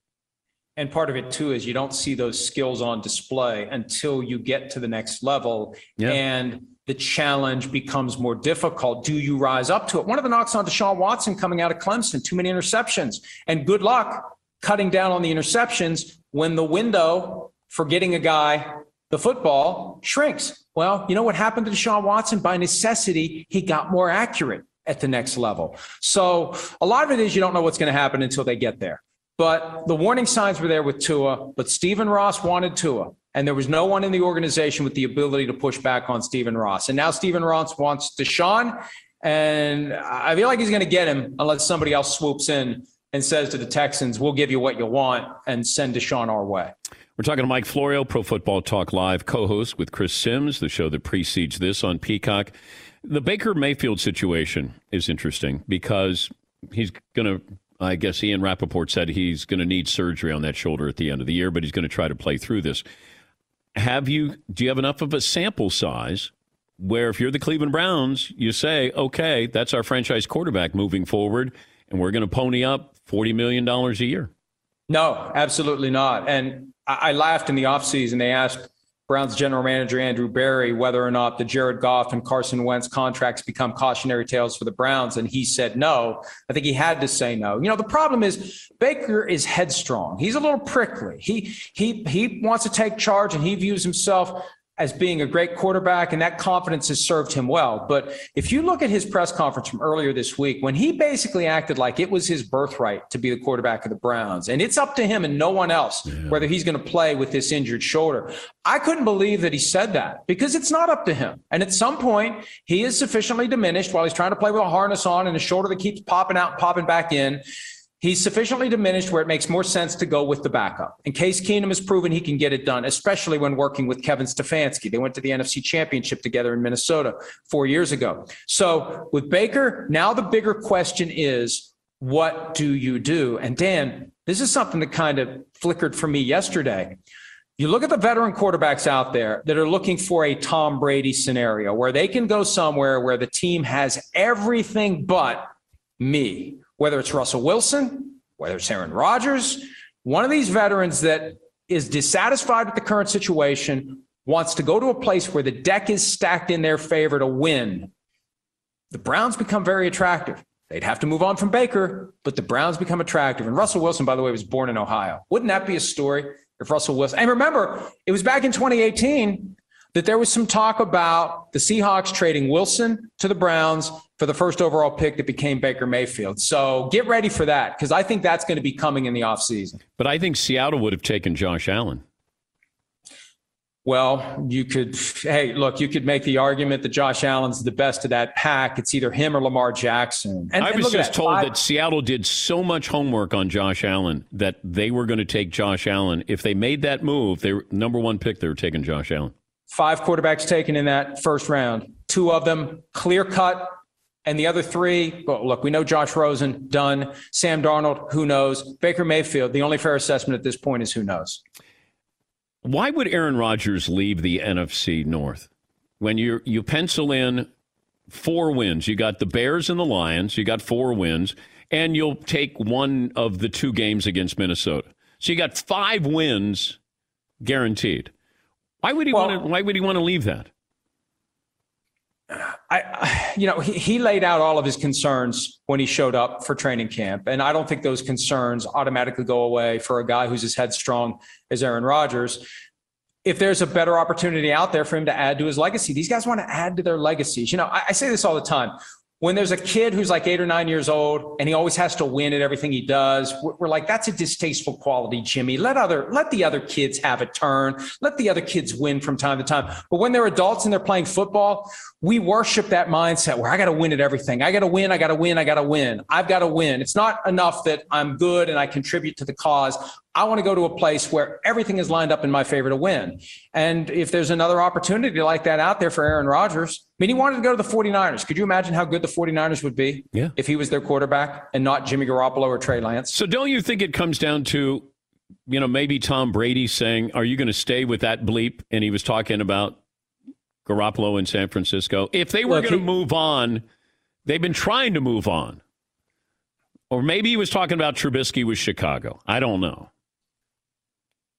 [SPEAKER 12] And part of it too is you don't see those skills on display until you get to the next level, yeah. and the challenge becomes more difficult. Do you rise up to it? One of the knocks on Deshaun Watson coming out of Clemson, too many interceptions, and good luck cutting down on the interceptions when the window for getting a guy the football shrinks. Well, you know what happened to Deshaun Watson? By necessity, he got more accurate at the next level. So a lot of it is you don't know what's going to happen until they get there. But the warning signs were there with Tua, but Stephen Ross wanted Tua. And there was no one in the organization with the ability to push back on Stephen Ross. And now Stephen Ross wants Deshaun. And I feel like he's going to get him unless somebody else swoops in and says to the Texans, we'll give you what you want and send Deshaun our way.
[SPEAKER 2] We're talking to Mike Florio, Pro Football Talk Live, co host with Chris Sims, the show that precedes this on Peacock. The Baker Mayfield situation is interesting because he's going to, I guess Ian Rapoport said he's going to need surgery on that shoulder at the end of the year, but he's going to try to play through this. Have you, do you have enough of a sample size where if you're the Cleveland Browns, you say, okay, that's our franchise quarterback moving forward, and we're going to pony up $40 million a year?
[SPEAKER 12] No, absolutely not. And I, laughed in the offseason. They asked Browns general manager Andrew Berry whether or not the Jared Goff and Carson Wentz contracts become cautionary tales for the Browns, and he said no. I think he had to say no. You know, the problem is Baker is headstrong. He's a little prickly. He he he wants to take charge, and he views himself as being a great quarterback, and that confidence has served him well. But if you look at his press conference from earlier this week, when he basically acted like it was his birthright to be the quarterback of the Browns, and it's up to him and no one else yeah. whether he's going to play with this injured shoulder, I couldn't believe that he said that because it's not up to him. And at some point, he is sufficiently diminished while he's trying to play with a harness on and a shoulder that keeps popping out and popping back in He's sufficiently diminished where it makes more sense to go with the backup. And Case Keenum has proven he can get it done, especially when working with Kevin Stefanski. They went to the NFC Championship together in Minnesota four years ago. So with Baker, now the bigger question is what do you do? And Dan, this is something that kind of flickered for me yesterday. You look at the veteran quarterbacks out there that are looking for a Tom Brady scenario where they can go somewhere where the team has everything but me whether it's Russell Wilson, whether it's Aaron Rodgers, one of these veterans that is dissatisfied with the current situation, wants to go to a place where the deck is stacked in their favor to win. The Browns become very attractive. They'd have to move on from Baker, but the Browns become attractive. And Russell Wilson, by the way, was born in Ohio. Wouldn't that be a story if Russell Wilson? And remember, it was back in 2018 that there was some talk about the Seahawks trading Wilson to the Browns for the first overall pick that became Baker Mayfield. So get ready for that because I think that's going to be coming in the offseason.
[SPEAKER 2] But I think Seattle would have taken Josh Allen.
[SPEAKER 12] Well, you could, hey, look, you could make the argument that Josh Allen's the best of that pack. It's either him or Lamar Jackson.
[SPEAKER 2] And, I was just that. told that Seattle did so much homework on Josh Allen that they were going to take Josh Allen. If they made that move, they number one pick, they were taking Josh Allen.
[SPEAKER 12] Five quarterbacks taken in that first round, two of them clear cut. And the other three, well, look, we know Josh Rosen, done. Sam Darnold, who knows? Baker Mayfield, the only fair assessment at this point is who knows.
[SPEAKER 2] Why would Aaron Rodgers leave the NFC North? When you you pencil in four wins, you got the Bears and the Lions, you got four wins, and you'll take one of the two games against Minnesota. So you got five wins guaranteed. Why would he well, want to? Why would he want to leave that?
[SPEAKER 12] I, you know, he, he laid out all of his concerns when he showed up for training camp, and I don't think those concerns automatically go away for a guy who's as headstrong as Aaron Rodgers. If there's a better opportunity out there for him to add to his legacy, these guys want to add to their legacies. You know, I, I say this all the time when there's a kid who's like eight or nine years old and he always has to win at everything he does we're, like that's a distasteful quality jimmy. Let other let the other kids have a turn. Let the other kids win from time to time. But when they're adults and they're playing football we worship that mindset where i got to win at everything. I got to win i got to win i got to win. I've got to win. It's not enough that i'm good and i contribute to the cause I want to go to a place where everything is lined up in my favor to win. And if there's another opportunity like that out there for Aaron Rodgers, I mean, he wanted to go to the 49ers. Could you imagine how good the 49ers would be
[SPEAKER 2] yeah.
[SPEAKER 12] if he was their quarterback and not Jimmy Garoppolo or Trey Lance?
[SPEAKER 2] So don't you think it comes down to, you know, maybe Tom Brady saying, Are you going to stay with that bleep? And he was talking about Garoppolo in San Francisco. If they were going to move on, they've been trying to move on. Or maybe he was talking about Trubisky with Chicago. I don't know.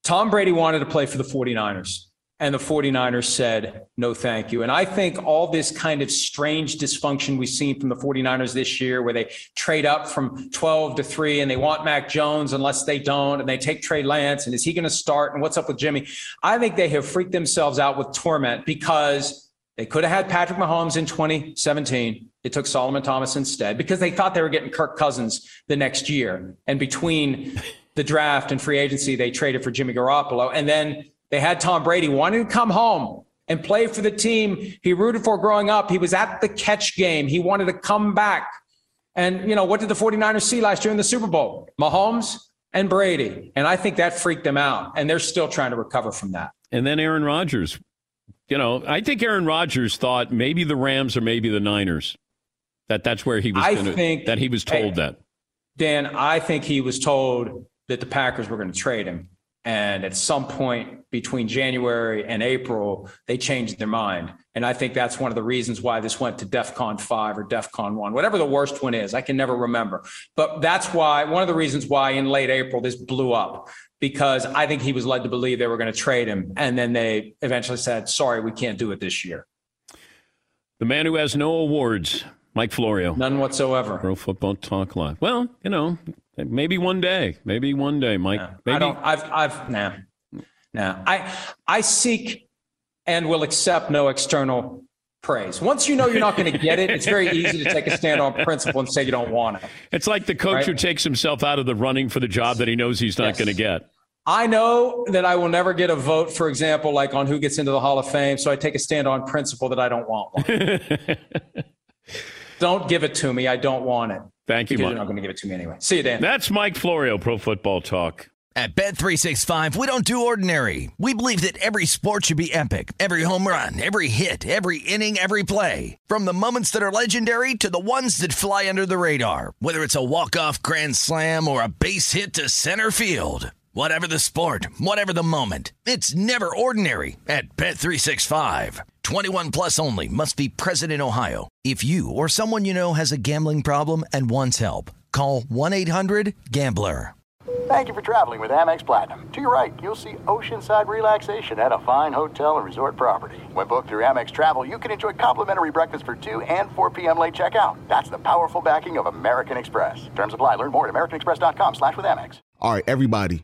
[SPEAKER 12] Tom Brady wanted to play for the 49ers. And the 49ers said, no, thank you. And I think all this kind of strange dysfunction we've seen from the 49ers this year, where they trade up from 12 to 3 and they want Mac Jones unless they don't, and they take Trey Lance, and is he going to start? And what's up with Jimmy? I think they have freaked themselves out with torment because they could have had Patrick Mahomes in 2017. It took Solomon Thomas instead because they thought they were getting Kirk Cousins the next year. And between the draft and free agency, they traded for Jimmy Garoppolo. And then they had Tom Brady wanting to come home and play for the team he rooted for growing up. He was at the catch game. He wanted to come back. And, you know, what did the 49ers see last year in the Super Bowl? Mahomes and Brady. And I think that freaked them out. And they're still trying to recover from that.
[SPEAKER 2] And then Aaron Rodgers. You know, I think Aaron Rodgers thought maybe the Rams or maybe the Niners. That that's where he was.
[SPEAKER 12] I
[SPEAKER 2] gonna,
[SPEAKER 12] think
[SPEAKER 2] that he was told hey, that.
[SPEAKER 12] Dan, I think he was told that the Packers were going to trade him. And at some point between January and April, they changed their mind. And I think that's one of the reasons why this went to DEFCON 5 or DEFCON 1, whatever the worst one is. I can never remember. But that's why, one of the reasons why in late April this blew up, because I think he was led to believe they were going to trade him. And then they eventually said, sorry, we can't do it this year.
[SPEAKER 2] The man who has no awards, Mike Florio.
[SPEAKER 12] None whatsoever.
[SPEAKER 2] Pro Football Talk Live. Well, you know, Maybe one day. Maybe one day, Mike. Maybe.
[SPEAKER 12] I don't. I've. I've. Nah. Nah. I. I seek and will accept no external praise. Once you know you're not going to get it, it's very easy to take a stand on principle and say you don't want it.
[SPEAKER 2] It's like the coach
[SPEAKER 12] Right.
[SPEAKER 2] who takes himself out of the running for the job that he knows he's not
[SPEAKER 12] Yes.
[SPEAKER 2] going to get.
[SPEAKER 12] I know that I will never get a vote, for example, like on who gets into the Hall of Fame. So I take a stand on principle that I don't want one. don't give it to me. I don't want it.
[SPEAKER 2] Thank you, Mike.
[SPEAKER 12] you're not going to give it to me anyway. See you, Dan.
[SPEAKER 2] That's Mike Florio, Pro Football Talk.
[SPEAKER 13] At Bet365, we don't do ordinary. We believe that every sport should be epic. Every home run, every hit, every inning, every play. From the moments that are legendary to the ones that fly under the radar. Whether it's a walk-off grand slam or a base hit to center field. Whatever the sport, whatever the moment, it's never ordinary at Bet365. 21 plus only must be present in Ohio. If you or someone you know has a gambling problem and wants help, call 1-800-GAMBLER.
[SPEAKER 14] Thank you for traveling with Amex Platinum. To your right, you'll see oceanside relaxation at a fine hotel and resort property. When booked through Amex Travel, you can enjoy complimentary breakfast for 2 and 4 p.m. late checkout. That's the powerful backing of American Express. Terms apply. Learn more at americanexpress.com slash with Amex.
[SPEAKER 8] All right, everybody,